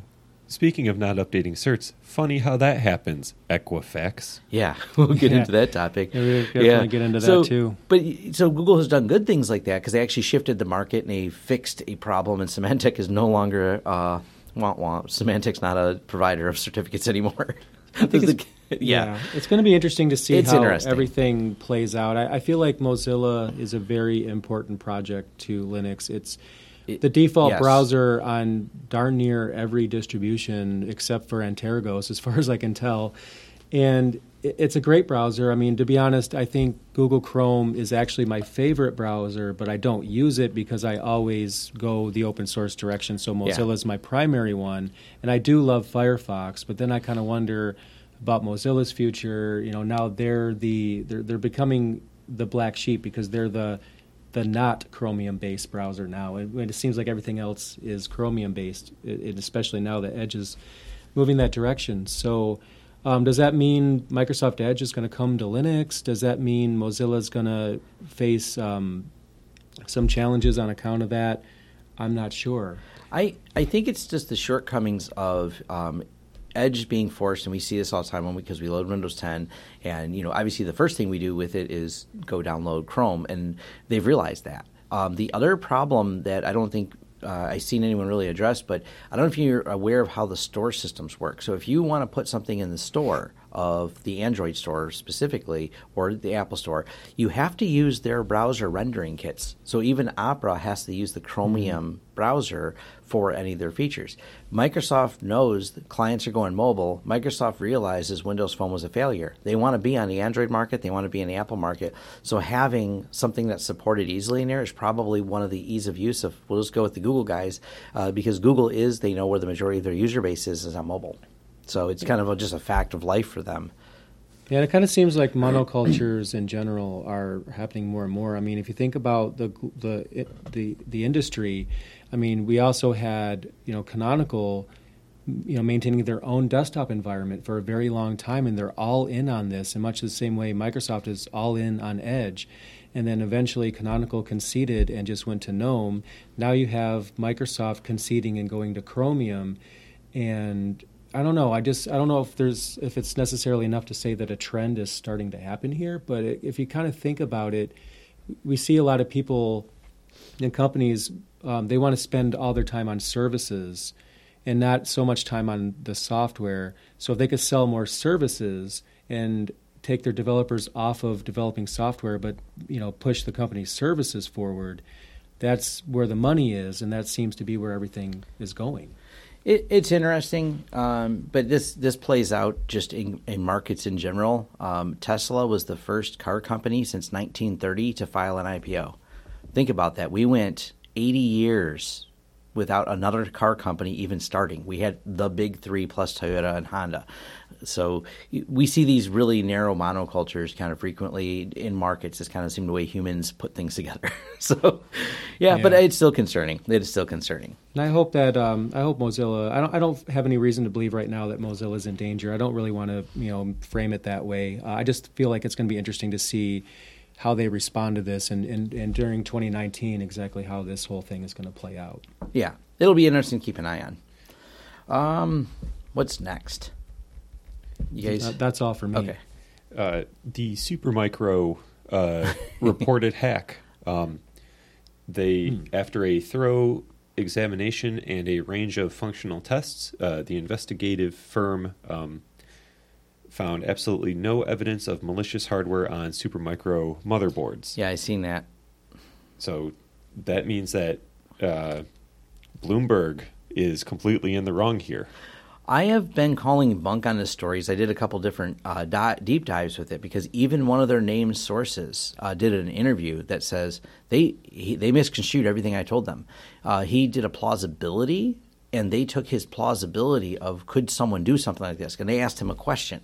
speaking of not updating certs, funny how that happens. Equifax. Yeah, *laughs* we'll get Yeah. into that topic. Yeah, we'll definitely get into that too. But so Google has done good things like that because they actually shifted the market and they fixed a problem. And Symantec is no longer uh, wah, wah. Symantec's not a provider of certificates *laughs* anymore. *laughs* The- yeah. it's going to be interesting to see It's how everything plays out. I, I feel like Mozilla is a very important project to Linux. It's It- the default yes. browser on darn near every distribution except for Antergos, as far *laughs* as I can tell. And it's a great browser. I mean, to be honest, I think Google Chrome is actually my favorite browser, but I don't use it because I always go the open source direction. So Mozilla is my primary one, and I do love Firefox. But then I kind of wonder about Mozilla's future. You know, now they're the they're they're becoming the black sheep because they're the the not Chromium based browser now, and it seems like everything else is Chromium based, and especially now that Edge is moving that direction. So. Um, does that mean Microsoft Edge is going to come to Linux? Does that mean Mozilla is going to face um, some challenges on account of that? I'm not sure. I, I think it's just the shortcomings of um, Edge being forced, and we see this all the time because we load Windows 10, and you know obviously the first thing we do with it is go download Chrome, and they've realized that. Um, the other problem that I don't think uh, I've seen anyone really address, but I don't know if you're aware of how the store systems work. So if you want to put something in the store of the Android store specifically, or the Apple store, you have to use their browser rendering kits. So even Opera has to use the Chromium browser for any of their features. Microsoft knows that clients are going mobile. Microsoft realizes Windows Phone was a failure. They want to be on the Android market, they want to be in the Apple market. So having something that's supported easily in there is probably one of the ease of use of, we'll just go with the Google guys, uh, because Google is, they know where the majority of their user base is, is on mobile. So it's kind of just a fact of life for them. Yeah, it kind of seems like monocultures in general are happening more and more. I mean, if you think about the the the the industry, I mean, we also had you know Canonical, you know, maintaining their own desktop environment for a very long time, and they're all in on this, in much the same way Microsoft is all in on Edge. And then eventually Canonical conceded and just went to GNOME. Now you have Microsoft conceding and going to Chromium, and I don't know. I just I don't know if there's if it's necessarily enough to say that a trend is starting to happen here. But if you kind of think about it, we see a lot of people and companies um, they want to spend all their time on services and not so much time on the software. So if they could sell more services and take their developers off of developing software, but you know push the company's services forward, that's where the money is, and that seems to be where everything is going. It, it's interesting, um, but this this plays out just in, in markets in general. Um, Tesla was the first car company since 1930 to file an IPO. Think about that. We went 80 years without another car company even starting. We had the big three plus Toyota and Honda. So we see these really narrow monocultures kind of frequently in markets. It's kind of seem the way humans put things together. *laughs* so, yeah, but it's still concerning. It is still concerning. And I hope that um, I hope Mozilla. I don't. I don't have any reason to believe right now that Mozilla is in danger. I don't really want to, you know, frame it that way. Uh, I just feel like it's going to be interesting to see how they respond to this, and, and, and during 2019, exactly how this whole thing is going to play out. Yeah, it'll be interesting to keep an eye on. Um, what's next? You guys? Uh, that's all for me. okay. Uh, the Supermicro uh, *laughs* reported hack. Um, they, after a thorough examination and a range of functional tests, uh, the investigative firm um, found absolutely no evidence of malicious hardware on Supermicro motherboards. Yeah, I've seen that. So that means that uh, Bloomberg is completely in the wrong here. I have been calling bunk on his stories. I did a couple different uh, di- deep dives with it because even one of their named sources uh, did an interview that says they he, they misconstrued everything I told them. Uh, he did a plausibility, and they took his plausibility of could someone do something like this, and they asked him a question,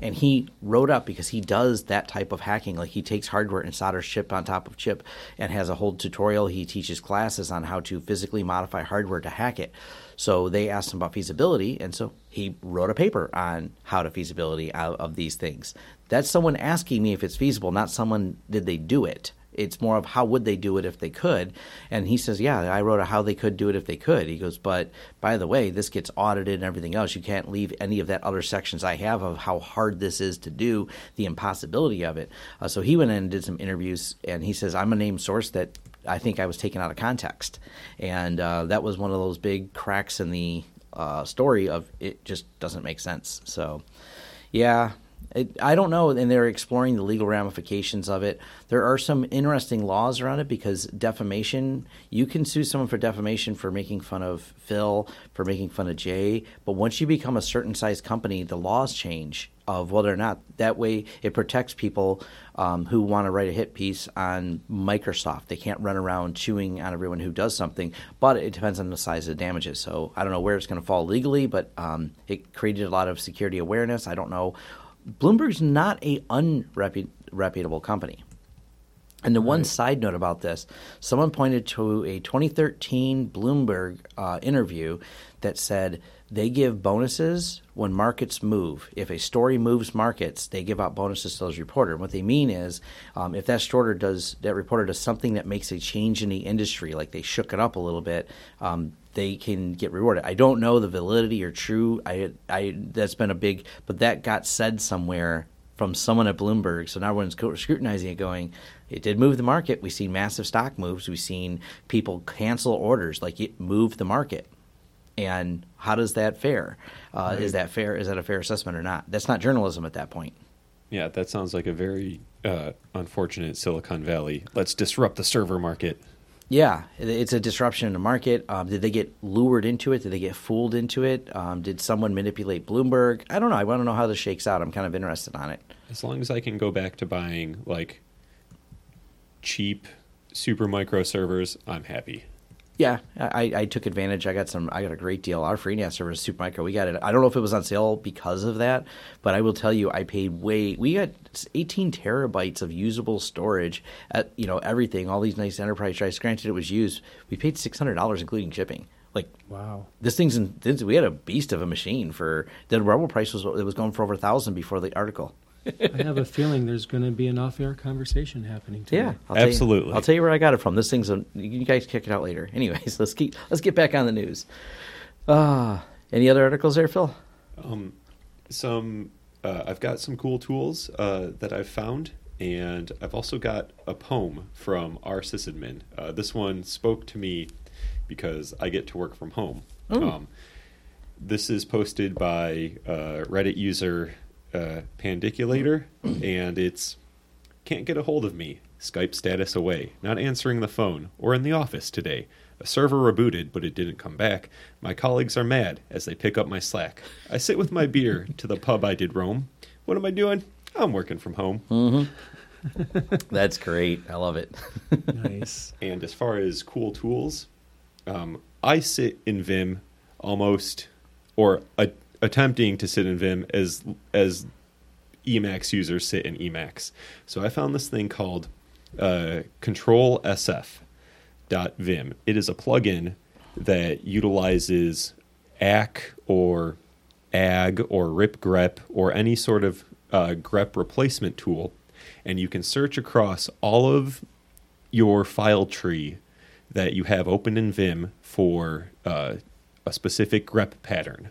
and he wrote up because he does that type of hacking. Like he takes hardware and solders chip on top of chip, and has a whole tutorial. He teaches classes on how to physically modify hardware to hack it. So they asked him about feasibility, and so he wrote a paper on how to feasibility of, these things. That's someone asking me if it's feasible, not someone did they do it. It's more of how would they do it if they could. And he says, Yeah, I wrote a how they could do it if they could. He goes, But by the way, this gets audited and everything else. You can't leave any of that other sections I have of how hard this is to do, the impossibility of it. Uh, so he went in and did some interviews, and he says, I'm a name source that I think I was taken out of context. And uh, that was one of those big cracks in the uh, story of it just doesn't make sense. So, yeah, it, I don't know, and they're exploring the legal ramifications of it. There are some interesting laws around it because defamation, you can sue someone for defamation for making fun of Phil, for making fun of Jay, but once you become a certain size company, the laws change of whether or not that way it protects people um, who want to write a hit piece on Microsoft. They can't run around chewing on everyone who does something, but it depends on the size of the damages. So I don't know where it's going to fall legally, but um, it created a lot of security awareness. I don't know Bloomberg's not a unreputable company. And the right. one side note about this, someone pointed to a 2013 Bloomberg uh, interview that said they give bonuses when markets move. If a story moves markets, they give out bonuses to those reporters. What they mean is, um, if that reporter does that reporter does something that makes a change in the industry, like they shook it up a little bit, um, they can get rewarded. I don't know the validity or true. I, I that's been a big, but that got said somewhere from someone at Bloomberg. So now everyone's scrutinizing it, going, it did move the market. We've seen massive stock moves. We've seen people cancel orders. Like it moved the market. And how does that fare? Uh, right. Is that fair? Is that a fair assessment or not? That's not journalism at that point. Yeah, that sounds like a very uh, unfortunate Silicon Valley. Let's disrupt the server market. Yeah, it's a disruption in the market. Um, did they get lured into it? Did they get fooled into it? Um, did someone manipulate Bloomberg? I don't know. I want to know how this shakes out. I'm kind of interested on it. As long as I can go back to buying like cheap Supermicro servers, I'm happy. Yeah, I, I took advantage. I got some. I got a great deal. Our FreeNAS server is Supermicro. We got it. I don't know if it was on sale because of that, but I will tell you, I paid way. We got 18 terabytes of usable storage at you know everything. All these nice enterprise drives. Granted, it was used. We paid six hundred dollars including shipping. Like wow, this thing's in. This, we had a beast of a machine for the rebel price was it was going for over a thousand before the article. I have a feeling there's going to be an off-air conversation happening. Today. Yeah, I'll absolutely. You, I'll tell you where I got it from. This thing's a. You guys kick it out later. *laughs* Anyways, let's keep let's get back on the news. Uh, any other articles there, Phil? Um, some. Uh, I've got some cool tools uh, that I've found, and I've also got a poem from our sysadmin. Uh, this one spoke to me because I get to work from home. Um, this is posted by uh, Reddit user uh, Pandiculator, and it's can't get a hold of me. Skype status away. Not answering the phone. Or in the office today. A server rebooted, but it didn't come back. My colleagues are mad as they pick up my slack. I sit with my beer to the pub I did roam. What am I doing? I'm working from home. Mm-hmm. *laughs* That's great. I love it. *laughs* nice. And as far as cool tools, um, I sit in Vim almost, or a attempting to sit in Vim as as Emacs users sit in Emacs. So I found this thing called uh, Control SF Vim. It is a plugin that utilizes ACK or AG or ripgrep or any sort of uh, grep replacement tool, and you can search across all of your file tree that you have open in Vim for uh, a specific grep pattern.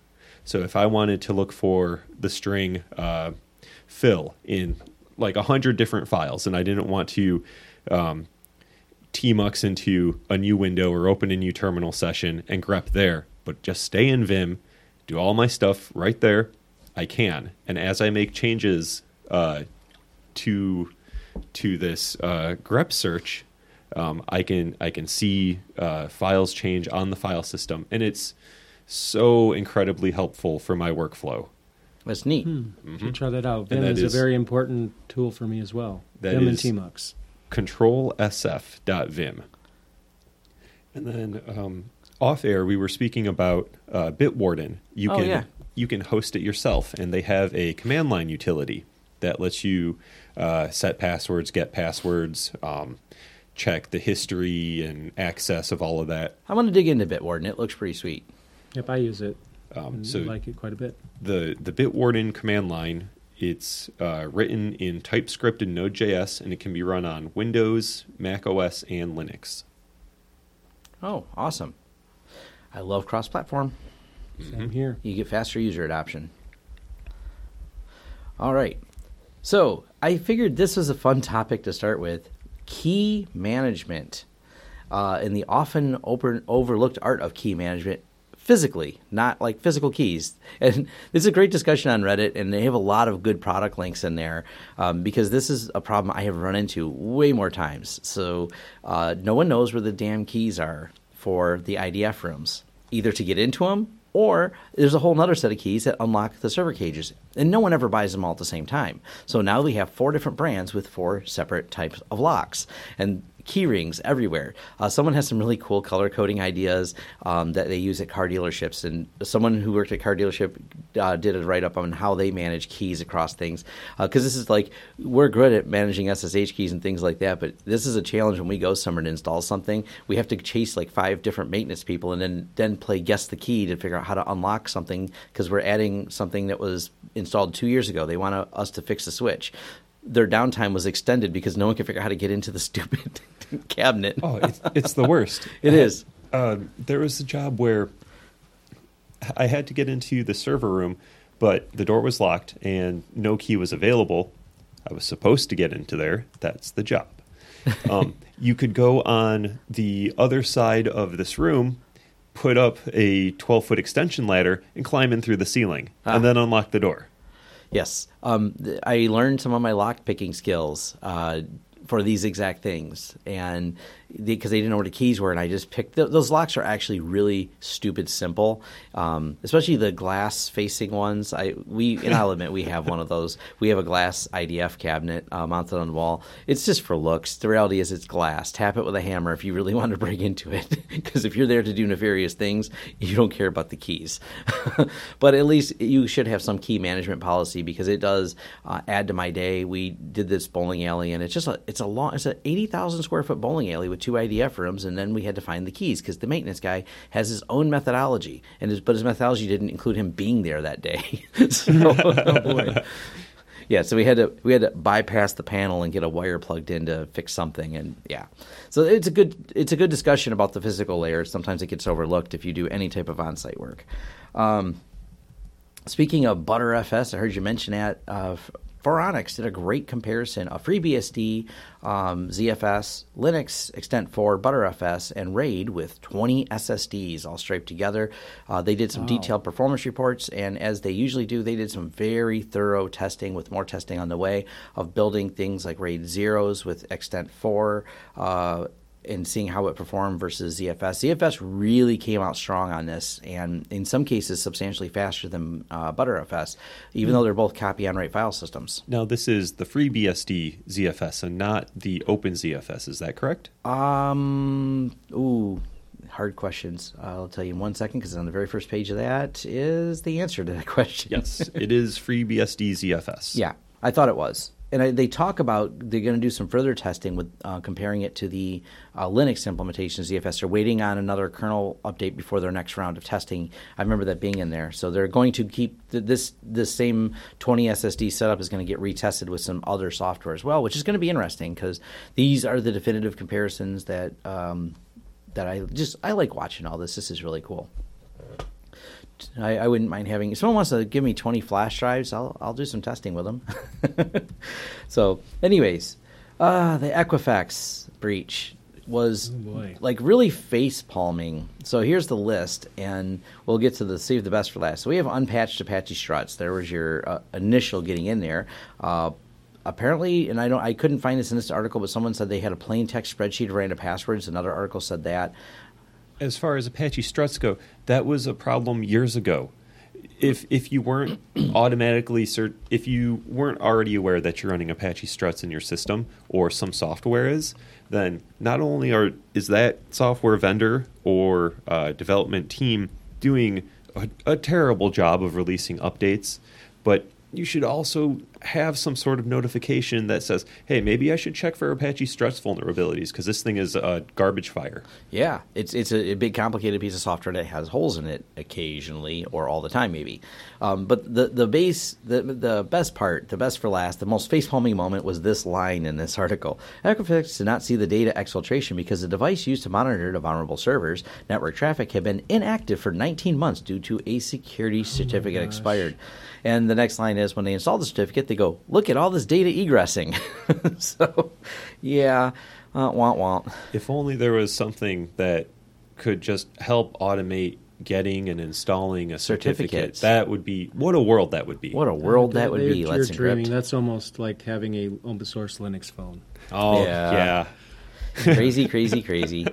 So if I wanted to look for the string uh, fill in like a hundred different files, and I didn't want to um, tmux into a new window or open a new terminal session and grep there, but just stay in Vim, do all my stuff right there, I can. And as I make changes uh, to to this uh, grep search, um, I can I can see uh, files change on the file system, and it's so incredibly helpful for my workflow. That's neat. You should try that out. Vim that is, is- a very important tool for me as well. That Vim is- and Tmux. controlsf.vim. And then um, off air, we were speaking about uh, Bitwarden. You Oh, can yeah. you can host it yourself, and they have a command line utility that lets you uh, set passwords, get passwords, um, check the history and access of all of that. I'm going to dig into Bitwarden. It looks pretty sweet. Yep, I use it. Um, and so like it quite a bit. the the Bitwarden command line. It's uh, written in TypeScript and Node.js, and it can be run on Windows, Mac OS, and Linux. Oh, awesome. I love cross platform. Same here. You get faster user adoption. All right. So I figured this was a fun topic to start with key management uh, and the often open, overlooked art of key management physically, not like physical keys. *laughs* And this is a great discussion on Reddit, and they have a lot of good product links in there um, because this is a problem I have run into way more times. So uh, no one knows where the damn keys are for the IDF rooms, either to get into them or there's a whole other set of keys that unlock the server cages, and no one ever buys them all at the same time. So now we have four different brands with four separate types of locks, and key rings everywhere. Uh, someone has some really cool color coding ideas um, that they use at car dealerships, and someone who worked at car dealership uh, did a write up on how they manage keys across things. Because this is like we're good at managing SSH keys and things like that, but this is a challenge when we go somewhere to install something. We have to chase like five different maintenance people and then then play guess the key to figure out how to unlock something because we're adding something that was installed two years ago. They want to, us to fix the switch. Their downtime was extended because no one could figure out how to get into the *laughs* stupid cabinet. Oh, it's, it's the worst. *laughs* It is. Uh, there was a job where I had to get into the server room, but the door was locked and no key was available. I was supposed to get into there. That's the job. *laughs* Um, you could go on the other side of this room, put up a 12 foot extension ladder, and climb in through the ceiling, Ah. and then unlock the door. Yes, um, th- I learned some of my lock picking skills uh, for these exact things, and because they didn't know where the keys were, and I just picked th- those locks are actually really stupid simple, um, especially the glass facing ones. I we and I'll admit we have one of those. We have a glass IDF cabinet uh, mounted on the wall. It's just for looks. The reality is it's glass. Tap it with a hammer if you really *laughs* want to break into it, because if you're there to do nefarious things, you don't care about the keys. *laughs* but at least you should have some key management policy because it does uh, add to my day. We did this bowling alley, and it's just a it's a long it's an eighty thousand square foot bowling alley with two IDF rooms, and then we had to find the keys because the maintenance guy has his own methodology, and his, but his methodology didn't include him being there that day. *laughs* so, *laughs* oh boy. *laughs* Yeah, so we had to we had to bypass the panel and get a wire plugged in to fix something, and yeah, so it's a good it's a good discussion about the physical layer. Sometimes it gets overlooked if you do any type of on-site work. Um, speaking of Btrfs, I heard you mention that. Uh, Phoronix did a great comparison of FreeBSD, um, ZFS, Linux, Extent 4, Btrfs, and RAID with 20 SSDs all striped together. Uh, they did some detailed performance reports, and as they usually do, they did some very thorough testing with more testing on the way of building things like RAID zeros with Ext4. Uh, and seeing how it performed versus ZFS. ZFS really came out strong on this, and in some cases, substantially faster than uh, Btrfs, even though they're both copy on write file systems. Now, this is the FreeBSD ZFS and not the OpenZFS, Is that correct? Um, ooh, hard questions. I'll tell you in one second because on the very first page of that is the answer to that *laughs* question. Yes, it is FreeBSD ZFS. Yeah, I thought it was. And I, they talk about they're going to do some further testing with uh, comparing it to the uh, Linux implementation of ZFS. They're waiting on another kernel update before their next round of testing. I remember that being in there. So they're going to keep th- this this same 20 SSD setup is going to get retested with some other software as well, which is going to be interesting because these are the definitive comparisons that um, that I just I like watching all this. This is really cool. I, I wouldn't mind having. If someone wants to give me 20 flash drives, I'll I'll do some testing with them. *laughs* so, anyways, uh, the Equifax breach. was Oh, like really face palming. So here's the list, and we'll get to the save the best for last. So we have unpatched Apache struts. There was your uh, initial getting in there. Uh, apparently, and I don't, I couldn't find this in this article, but someone said they had a plain text spreadsheet of random passwords. Another article said that. As far as Apache struts go, that was a problem years ago. If if you weren't *clears throat* automatically cert, if you weren't already aware that you're running Apache struts in your system or some software is, then not only are is that software vendor or uh, development team doing a, a terrible job of releasing updates, but you should also have some sort of notification that says, "Hey, maybe I should check for Apache struts vulnerabilities because this thing is a garbage fire." Yeah, it's it's a, a big complicated piece of software that has holes in it occasionally or all the time maybe. Um, but the the base the the best part, the best for last, the most facepalming moment was this line in this article. Equifax did not see the data exfiltration because the device used to monitor the vulnerable servers network traffic had been inactive for 19 months due to a security certificate expired. And the next line is when they install the certificate, they go, "Look at all this data egressing." *laughs* so, yeah, uh, want want. If only there was something that could just help automate getting and installing a certificate. That would be what a world that would be. What a world that would be. You're Let's dreaming. encrypt. That's almost like having a open source Linux phone. oh Yeah. yeah. crazy, *laughs* crazy, crazy.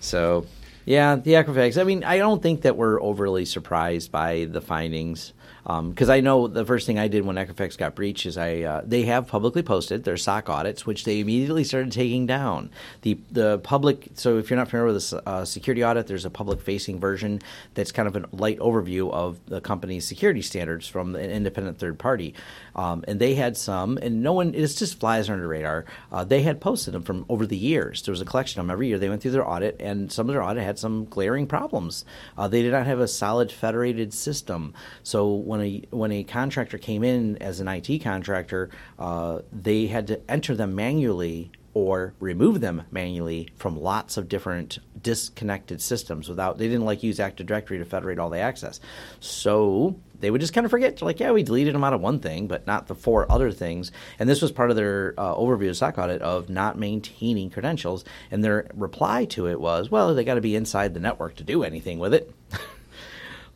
So, yeah, the Equifax. I mean, I don't think that we're overly surprised by the findings because I know the first thing I did when Equifax got breached is I uh, they have publicly posted their SOC audits, which they immediately started taking down. The the public. So if you're not familiar with a uh, security audit, there's a public facing version that's kind of a light overview of the company's security standards from an independent third party. Um, and they had some, and no one. It just flies under radar. Uh, they had posted them from over the years. There was a collection of them every year. They went through their audit, and some of their audit had some glaring problems. Uh, they did not have a solid federated system. So when a when a contractor came in as an IT contractor, uh, they had to enter them manually or remove them manually from lots of different disconnected systems without they didn't like use Active Directory to federate all the access. So they would just kind of forget, like, yeah, we deleted them out of one thing, but not the four other things. And this was part of their uh, overview of SOC audit of not maintaining credentials. And their reply to it was, well, they got to be inside the network to do anything with it. *laughs*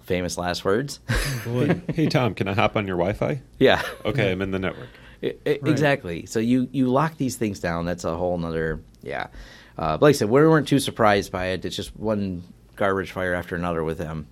Famous last words. *laughs* Boy, Hey Tom, can I hop on your Wi-Fi? yeah. Okay, I'm in the network. I- I- Exactly. So you you lock these things down. That's a whole nother yeah. Uh, but like I said, we weren't too surprised by it. It's just one garbage fire after another with them.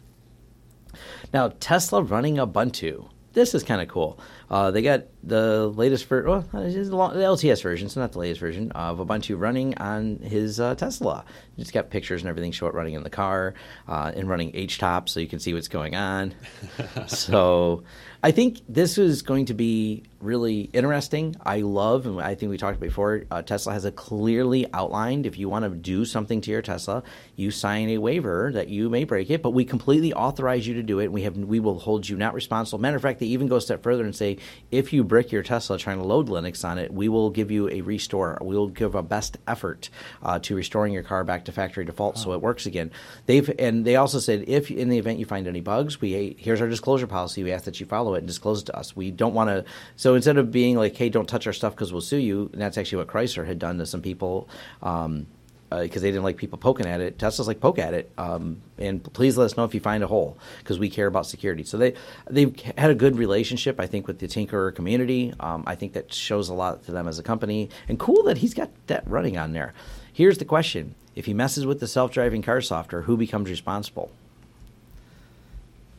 Now Tesla running Ubuntu. This is kind of cool. Uh, they got the latest version, well, this the the LTS version, so not the latest version of Ubuntu running on his uh, Tesla. It's got pictures and everything show it running in the car uh, and running HTOP so you can see what's going on. *laughs* so I think this is going to be really interesting. I love, and I think we talked before, uh, Tesla has a clearly outlined if you want to do something to your Tesla, you sign a waiver that you may break it, but we completely authorize you to do it. We have we will hold you not responsible. Matter of fact, they even go a step further and say if you brick your Tesla trying to load Linux on it, we will give you a restore. We will give a best effort uh, to restoring your car back to factory default so it works again. They've and they also said if in the event you find any bugs, we here's our disclosure policy. We ask that you follow it and disclose it to us. We don't want to. So instead of being like, hey, don't touch our stuff because we'll sue you, and that's actually what Chrysler had done to some people. Um, because they didn't like people poking at it. Tesla's like poke at it, um, and please let us know if you find a hole because we care about security. So they they've had a good relationship, I think, with the Tinkerer community. Um, I think that shows a lot to them as a company, and cool that he's got that running on there. Here's the question: If he messes with the self-driving car software, who becomes responsible?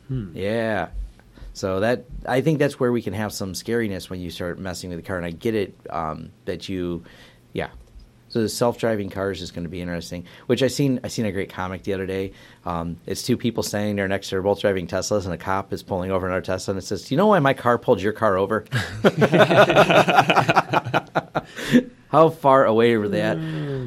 Yeah. So that I think that's where we can have some scariness when you start messing with the car, and I get it um, that you. So the self-driving cars is going to be interesting. Which I seen I seen a great comic the other day. Um, it's two people standing there next to, they're both driving Teslas, and a cop is pulling over another Tesla, and it says, "Do you know why my car pulled your car over?" *laughs* How far away were that?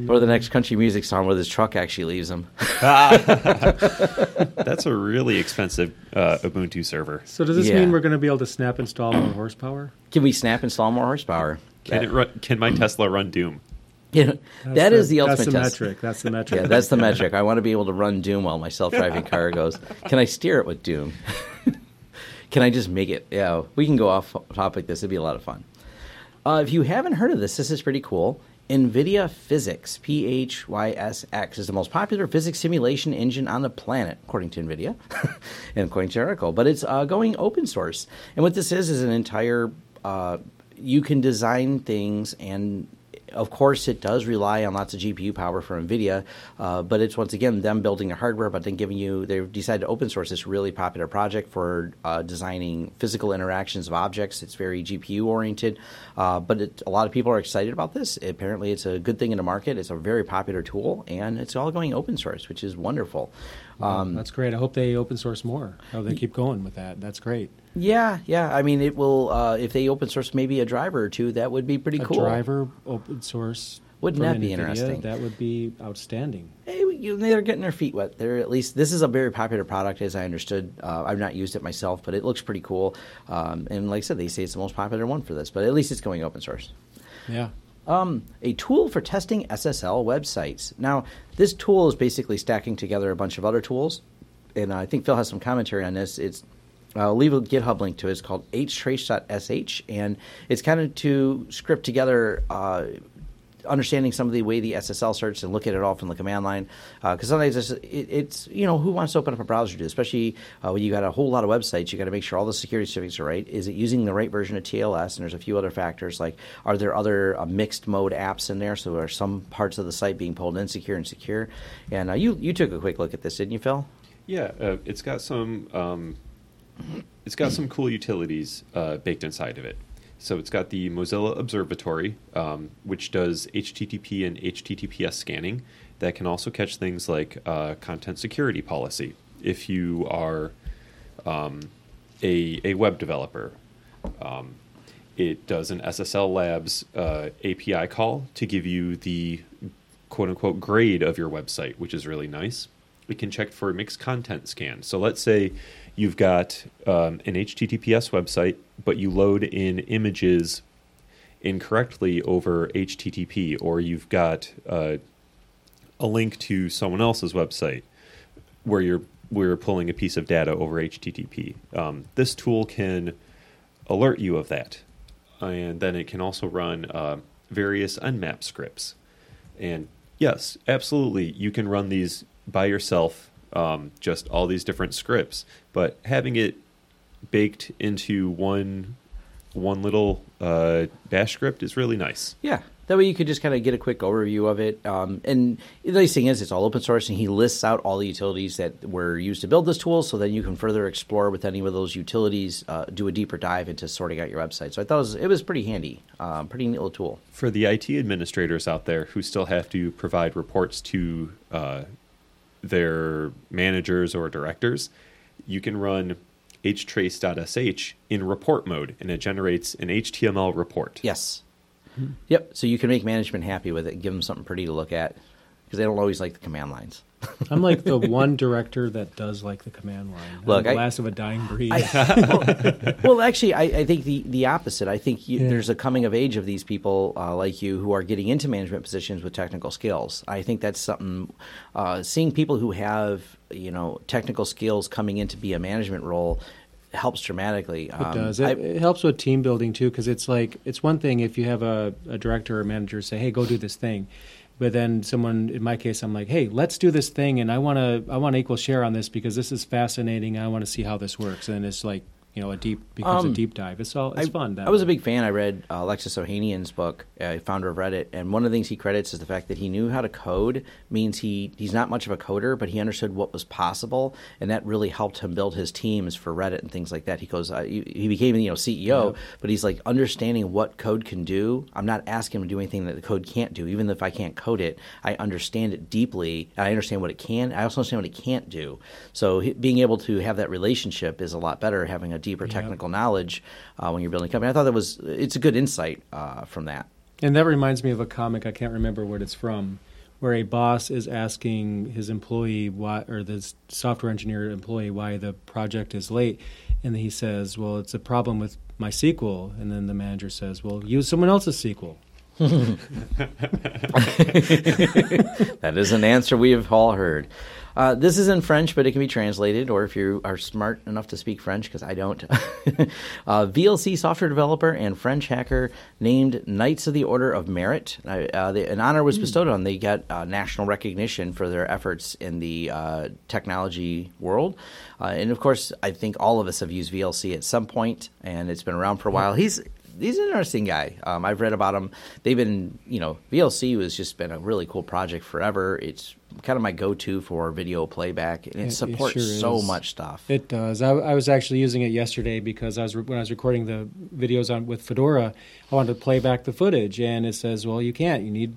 Or the next country music song where this truck actually leaves them. *laughs* That's a really expensive uh, Ubuntu server. so does this Yeah. mean we're going to be able to snap install more horsepower? Can we snap install more horsepower? Can it run, Can my Tesla run Doom? You know, That's that is the that's ultimate the test. metric. That's the metric. Yeah, that's the metric. I want to be able to run Doom while my self-driving car *laughs* goes. Can I steer it with Doom? *laughs* Can I just make it? Yeah, we can go off topic. This would be a lot of fun. Uh, if you haven't heard of this, this is pretty cool. NVIDIA PhysX, P H Y S X, is the most popular physics simulation engine on the planet, according to NVIDIA *laughs* and according to the article. But it's uh, going open source. And what this is is an entire, uh, you can design things and of course, it does rely on lots of GPU power from NVIDIA, uh, but it's once again them building their hardware, but then giving you, they've decided to open source this really popular project for uh, designing physical interactions of objects. It's very GPU oriented, uh, but it, a lot of people are excited about this. Apparently, it's a good thing in the market. It's a very popular tool, and it's all going open source, which is wonderful. Um, That's great. I hope they open source more. I hope they keep going with that. That's great. Yeah, yeah. I mean, it will. Uh, if they open source maybe a driver or two, that would be pretty a cool. driver open source. Wouldn't that be NVIDIA, interesting? That would be outstanding. Hey, you, they're getting their feet wet. They're at least this is a very popular product, as I understood. Uh, I've not used it myself, but it looks pretty cool. Um, and like I said, they say it's the most popular one for this, but at least it's going open source. Yeah. Um, a tool for testing SSL websites. Now, this tool is basically stacking together a bunch of other tools, and I think Phil has some commentary on this. It's I'll leave a GitHub link to it. It's called htrace.sh, and it's kind of to script together uh, understanding some of the way the SSL certs and look at it all from the command line. Because uh, sometimes it's, it, it's, you know, who wants to open up a browser to, especially uh, when you got a whole lot of websites, you got to make sure all the security certificates are right. Is it using the right version of TLS? And there's a few other factors like are there other uh, mixed mode apps in there? So are some parts of the site being pulled insecure and secure? And uh, you you took a quick look at this, didn't you, Phil? Yeah, uh, it's got some um, it's got some cool utilities uh, baked inside of it. So it's got the Mozilla Observatory, um, which does HTTP and HTTPS scanning. That can also catch things like uh, content security policy. If you are um, a, a web developer, um, it does an SSL Labs uh, API call to give you the quote unquote grade of your website, which is really nice. It can check for mixed content scan. So let's say you've got um, an HTTPS website, but you load in images incorrectly over HTTP, or you've got uh, a link to someone else's website where you're we're pulling a piece of data over HTTP. Um, this tool can alert you of that, and then it can also run uh, various Nmap scripts. And yes, absolutely, you can run these by yourself um, just all these different scripts, but having it baked into one one little uh, bash script is really nice. Yeah. That way you could just kind of get a quick overview of it. Um, and the nice thing is it's all open source and he lists out all the utilities that were used to build this tool so then you can further explore with any of those utilities, uh, do a deeper dive into sorting out your website. So I thought it was, it was pretty handy, um, pretty neat little tool. For the IT administrators out there who still have to provide reports to uh, their managers or directors, you can run htrace.sh in report mode and it generates an HTML report. Yes. Mm-hmm. Yep. So you can make management happy with it give them something pretty to look at because they don't always like the command lines. I'm like the one director that does like the command line. Look, I'm the last of a dying breed. I, *laughs* well, well, actually, I, I, think the, the opposite. I think you, yeah. there's a coming of age of these people uh, like you who are getting into management positions with technical skills. I think that's something. Uh, seeing people who have you know technical skills coming in to be a management role helps dramatically. Um, it does. It, I, it, helps with team building too, because it's like it's one thing if you have a, a director or manager say, "Hey, go do this thing," but then someone in my case i'm like hey let's do this thing and i want to i want to equal share on this because this is fascinating i want to see how this works. And it's like you know a deep becomes um, a deep dive. It's all it's I, fun. I was way. a big fan. I read uh, Alexis Ohanian's book, uh, founder of Reddit, and one of the things he credits is the fact that he knew how to code. Means he he's not much of a coder, but he understood what was possible, and that really helped him build his teams for Reddit and things like that. He goes, uh, he, he, became you know CEO, yeah. but he's like understanding what code can do. I'm not asking him to do anything that the code can't do, even if I can't code it. I understand it deeply. I understand what it can. I also understand what it can't do. So he, being able to have that relationship is a lot better. Having a deeper technical yep. knowledge uh, when you're building a company. I thought that was it's a good insight uh, from that. And that reminds me of a comic. I can't remember what it's from, where a boss is asking his employee why, or the software engineer employee why the project is late, and he says, "Well, it's a problem with MySQL." And then the manager says, "Well, use someone else's SQL." *laughs* *laughs* that is an answer we have all heard. Uh, this is in French, but it can be translated, or if you are smart enough to speak French, because I don't. *laughs* uh, VLC software developer and French hacker named Knights of the Order of Merit. Uh, the, an honor was bestowed on. They got uh, national recognition for their efforts in the uh, technology world, uh, and of course, I think all of us have used VLC at some point, and it's been around for a while. He's he's an interesting guy. Um, I've read about him. They've been, you know, VLC has just been a really cool project forever. It's kind of my go-to for video playback, and it, It- it supports sure so is. much stuff. It does. I, I was actually using it yesterday because I was re- when I was recording the videos on with Fedora, I wanted to play back the footage, and it says, "Well, you can't. You need,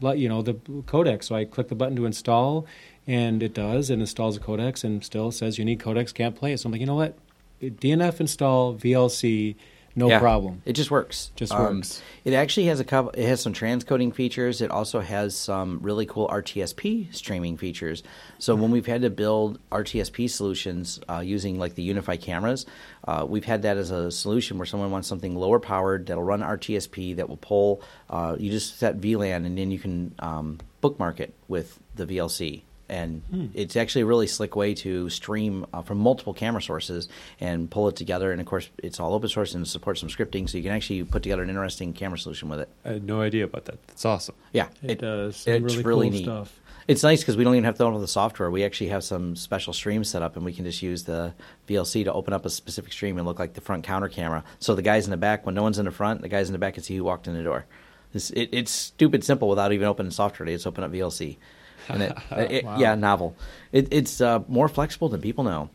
you know, the codec." So I click the button to install, and it does. It installs the codecs, and still says you need codecs, can't play it. So I'm like, you know what? DNF install VLC, no Yeah, problem. It just works. Just Um, works. It actually has a couple. It has some transcoding features. It also has some really cool RTSP streaming features. So when we've had to build RTSP solutions uh, using like the UniFi cameras, uh, we've had that as a solution where someone wants something lower powered that'll run RTSP that will pull. Uh, you just set VLAN and then you can um, bookmark it with the VLC. And Hmm. it's actually a really slick way to stream uh, from multiple camera sources and pull it together. And of course, it's all open source and supports some scripting, so you can actually put together an interesting camera solution with it. I had no idea about that. That's awesome. Yeah, It, does some it's really, really cool neat. stuff. It's nice because we don't even have to download the software. We actually have some special streams set up, and we can just use the VLC to open up a specific stream and look like the front counter camera. So the guys in the back, when no one's in the front, the guys in the back can see who walked in the door. It's, it, it's stupid simple without even opening software. They just open up VLC. And it, *laughs* it- Wow. yeah, novel. It, it's uh, more flexible than people know.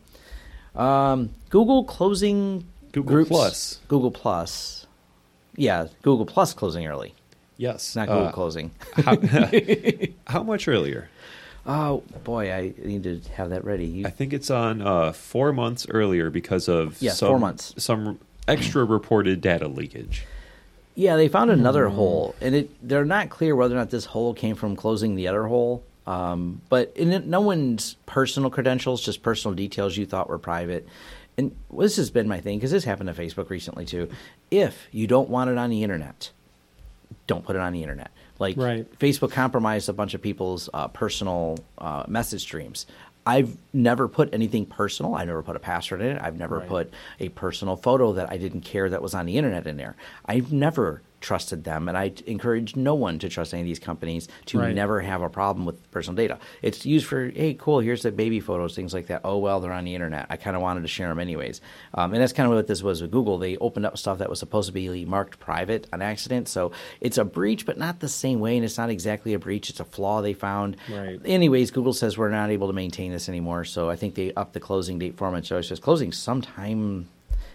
Um, Google closing Google groups. Plus. Google Plus. Yeah, Google Plus closing early. Yes. Not Google Uh, closing. *laughs* how, *laughs* how much earlier? Oh boy, I need to have that ready. You, I think it's on uh, four months earlier because of Yeah, some, four months. some extra reported data leakage. yeah, they found another Hmm. hole, and it they're not clear whether or not this hole came from closing the other hole. Um, but in it, no one's personal credentials, just personal details you thought were private. And this has been my thing because this happened to Facebook recently too. If you don't want it on the internet, don't put it on the internet. Like Right. Facebook compromised a bunch of people's uh, personal uh, message streams. I've never put anything personal. I never put a password in it. I've never Right. put a personal photo that I didn't care that was on the internet in there. I've never trusted them, and I encourage no one to trust any of these companies to Right. never have a problem with personal data. It's used for, hey, cool, here's the baby photos, things like that. Oh, well, they're on the internet. I kind of wanted to share them anyways. Um, and that's kind of what this was with Google. They opened up stuff that was supposed to be marked private on accident. So it's a breach, but not the same way, and it's not exactly a breach. It's a flaw they found. Right. Anyways, Google says we're not able to maintain this anymore, so I think they upped the closing date for them. And so it's just closing sometime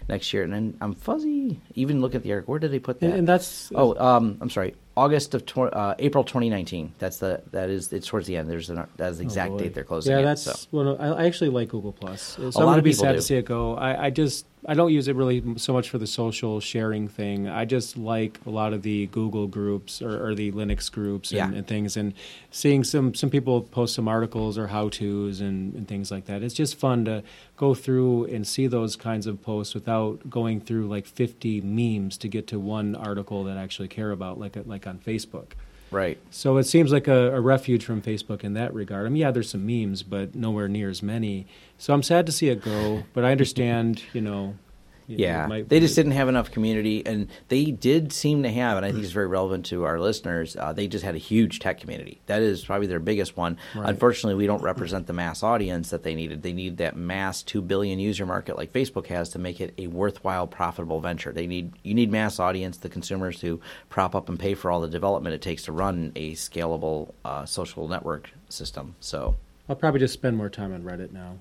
next year. And then I'm fuzzy. Even look at the Eric. Where did they put that? And, and that's Oh, um, I'm sorry. August of tw- uh, April 2019. That's the that is it's towards the end. There's an, that's the Oh, exact boy. date they're closing. Yeah, it, that's so. well. I I actually like Google Plus. So A I'm lot going to of be people sad do. to see it go. I, I just I don't use it really so much for the social sharing thing. I just like a lot of the Google groups or, or the Linux groups and, Yeah. and things, and seeing some some people post some articles or how tos and, and things like that. It's just fun to go through and see those kinds of posts without going through like 50 memes to get to one article that I actually care about, like like on Facebook. right. So it seems like a, a refuge from Facebook in that regard. I mean, yeah, there's some memes, but nowhere near as many. So I'm sad to see it go, but I understand, you know. It- Yeah, it might- they just didn't have enough community, and they did seem to have, and I think it's very relevant to our listeners. Uh, they just had a huge tech community. That is probably their biggest one. Right. Unfortunately, we don't represent the mass audience that they needed. They need that mass two billion user market like Facebook has to make it a worthwhile, profitable venture. They need you need mass audience, the consumers to prop up and pay for all the development it takes to run a scalable uh, social network system. So. I'll probably just spend more time on Reddit now.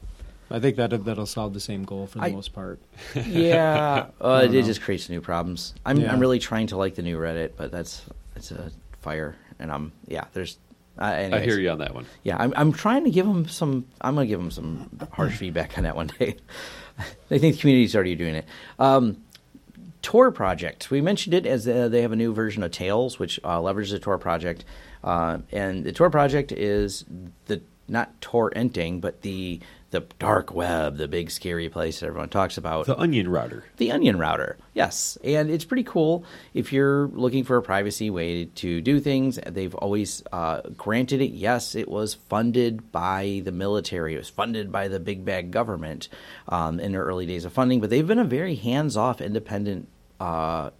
I think that that'll solve the same goal for the I- most part. *laughs* Yeah, *laughs* uh, don't it know. just creates new problems. I'm Yeah. I'm really trying to like the new Reddit, but that's it's a fire, and I'm yeah. There's uh, I hear you on that one. Yeah, I'm I'm trying to give them some. I'm gonna give them some harsh feedback on that one day. *laughs* I think the community's already doing it. Um, Tor project. We mentioned it as uh, they have a new version of Tails, which uh, leverages the Tor project. Uh, and the Tor project is the not torrenting, but the the dark web, the big scary place that everyone talks about. The onion router. The onion router, yes, and it's pretty cool if you're looking for a privacy way to do things. They've always uh, granted it. Yes, it was funded by the military. It was funded by the big bag government um, in their early days of funding, but they've been a very hands-off, independent. Uh,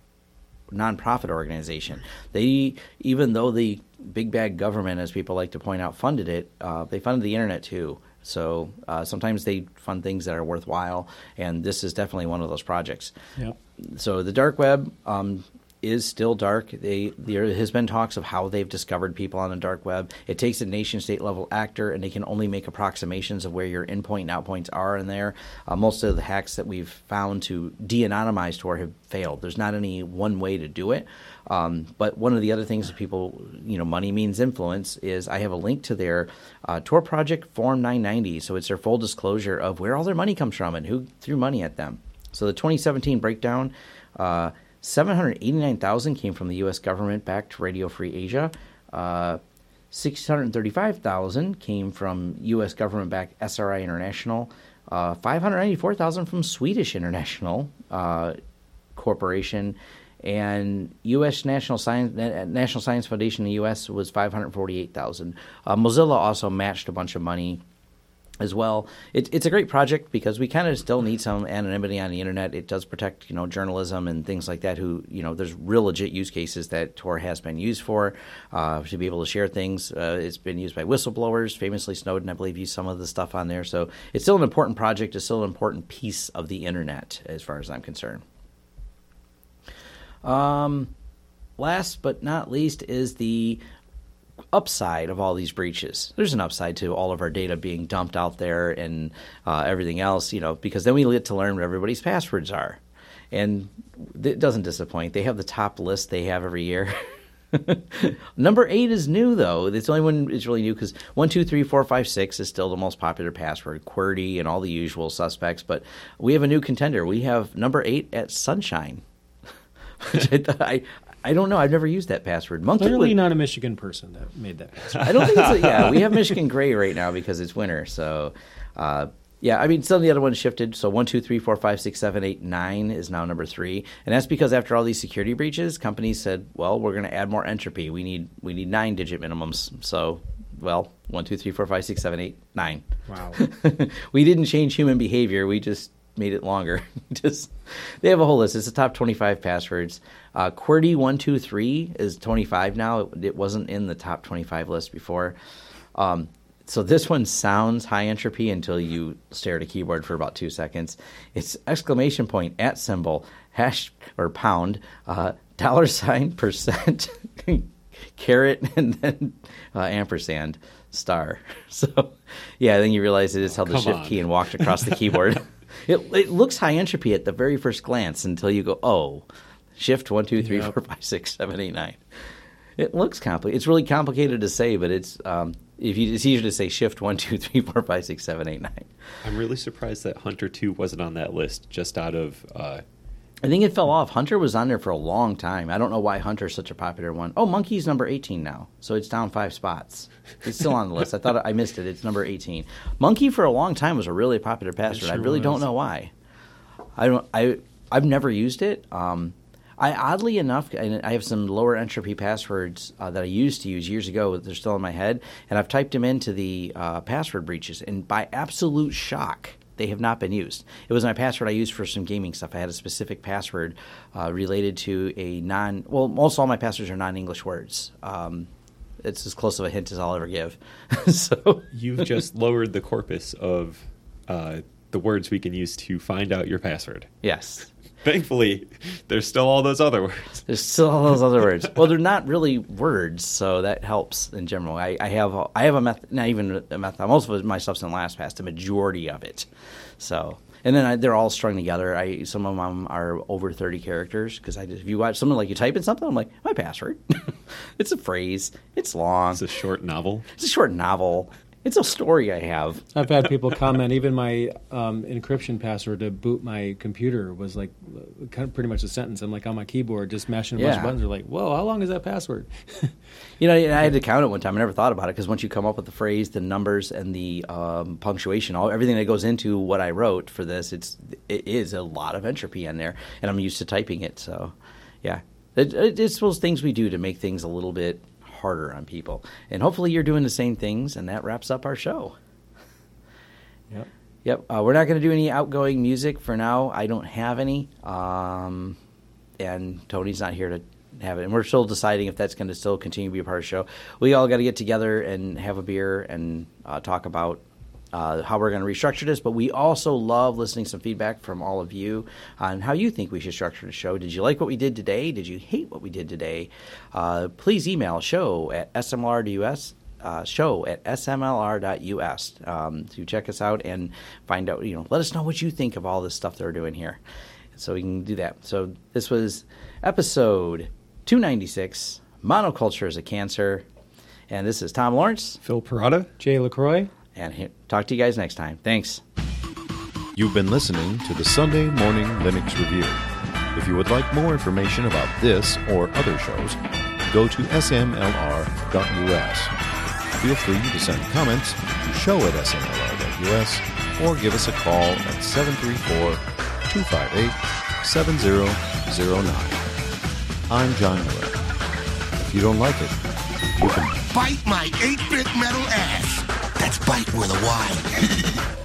nonprofit organization. They, even though the big bad government, as people like to point out, funded it, uh, they funded the internet too. So uh, sometimes they fund things that are worthwhile, and this is definitely one of those projects. Yep. So the dark web um, is still dark. They, there has been talks of how they've discovered people on the dark web. It takes a nation state level actor, and they can only make approximations of where your in-point and out-points are in there. Uh, most of the hacks that we've found to de-anonymize Tor have failed. There's not any one way to do it. Um, but one of the other things that people, you know, money means influence is I have a link to their uh, Tor project Form 990. So it's their full disclosure of where all their money comes from and who threw money at them. So the 2017 breakdown, uh, 789,000 came from the U.S. government-backed Radio Free Asia. Uh, 635,000 came from U.S. government-backed SRI International. Uh, 594,000 from Swedish International uh, Corporation, and U.S. National Science National Science Foundation in the U.S. was 548,000. Uh, Mozilla also matched a bunch of money as well. It, it's a great project because we kind of still need some anonymity on the internet. It does protect, you know, journalism and things like that. Who, you know, there's real legit use cases that Tor has been used for uh, to be able to share things. Uh, it's been used by whistleblowers, famously Snowden, I believe, used some of the stuff on there. So it's still an important project. It's still an important piece of the internet, as far as I'm concerned. Um, last but not least is the upside of all these breaches. There's an upside to all of our data being dumped out there and uh, everything else, you know, because then we get to learn what everybody's passwords are. And it doesn't disappoint. They have the top list they have every year. *laughs* Number eight is new though. It's the only one is really new because one, two, three, four, five, six is still the most popular password. QWERTY and all the usual suspects, but we have a new contender. We have number eight at Sunshine. *laughs* I, I, I don't know. I've never used that password. Monkey Clearly would, not a Michigan person that made that password. I don't think it's a, yeah. We have *laughs* Michigan Gray right now because it's winter. So, uh, yeah, I mean, some of the other ones shifted. So one, two, three, four, five, six, seven, eight, nine is now number three, and that's because after all these security breaches, companies said, "Well, we're going to add more entropy. We need we need nine digit minimums." So, well, one, two, three, four, five, six, seven, eight, nine. Wow. *laughs* we didn't change human behavior. We just made it longer. *laughs* Just they have a whole list. It's the top 25 passwords. Uh, QWERTY one two three is 25 now. It, it, wasn't in the top 25 list before. Um, so this one sounds high entropy until you stare at a keyboard for about two seconds. It's exclamation point at symbol hash or pound uh, dollar *laughs* sign percent *laughs* caret and then uh, ampersand star. So yeah, then you realize it just held the shift on. key and walked across the keyboard. It, it looks high entropy at the very first glance until you go, oh, shift one, two, three, yep. four, five, six, seven, eight, nine. It looks complicated. It's really complicated to say, but it's um, if you, it's easier to say shift one, two, three, four, five, six, seven, eight, nine. I'm really surprised that Hunter Two wasn't on that list, just out of uh, I think it fell off. Hunter was on there for a long time. I don't know why Hunter's such a popular one. Oh, Monkey's number 18 now, so it's down five spots. It's still on the list. I thought I missed it. It's number 18. Monkey for a long time was a really popular password. Sure I really was. don't know why. I don't. I I've never used it. Um, I oddly enough, I have some lower entropy passwords uh, that I used to use years ago. They're still in my head, and I've typed them into the uh, password breaches, and by absolute shock they have not been used. It was my password I used for some gaming stuff. I had a specific password uh, related to a non. Well, most all my passwords are non-English words. Um, it's as close of a hint as I'll ever give. *laughs* so you've just *laughs* lowered the corpus of uh, the words we can use to find out your password. Yes. Thankfully, there's still all those other words. There's still all those other words. Well, they're not really words, so that helps in general. I, I have a, I have a method, not even a method. Most of my stuff's in LastPass. The majority of it, so and then I, they're all strung together. I some of them are over thirty characters because I just if you watch someone like you type in something, I'm like my password. *laughs* it's a phrase. It's long. It's a short novel. It's a short novel It's a story I have. I've had people comment. Even my um, encryption password to boot my computer was like kind of pretty much a sentence. I'm like on my keyboard, just mashing a bunch Yeah. of buttons. They're like, "Whoa, how long is that password?" *laughs* You know, I had to count it one time. I never thought about it because once you come up with the phrase, the numbers, and the um, punctuation, all everything that goes into what I wrote for this, it's it is a lot of entropy in there, and I'm used to typing it. So, yeah, it, it, it's those things we do to make things a little bit harder on people, and hopefully you're doing the same things, and that wraps up our show. Yep. Yep, uh, we're not going to do any outgoing music for now. I don't have any, um, and Tony's not here to have it. And we're still deciding if that's going to still continue to be a part of the show. We all got to get together and have a beer and uh, talk about uh, how we're going to restructure this. But we also love listening some feedback from all of you on how you think we should structure the show. Did you like what we did today? Did you hate what we did today? Uh, please email show at smlr.us uh, show at smlr.us um, to check us out and find out, you know, let us know what you think of all this stuff that we're doing here. So we can do that. So this was episode 296 Monoculture is a Cancer. And this is Tom Lawrence. Phil Porada. Jay Lacroix. And he- talk to you guys next time. Thanks. You've been listening to the Sunday Morning Linux Review. If you would like more information about this or other shows, go to smlr.us. Feel free to send comments to show at smlr.us or give us a call at 734 258 7009. I'm John Miller. If you don't like it, you can Bite my 8-bit metal ass. That's bite with a Y. *laughs*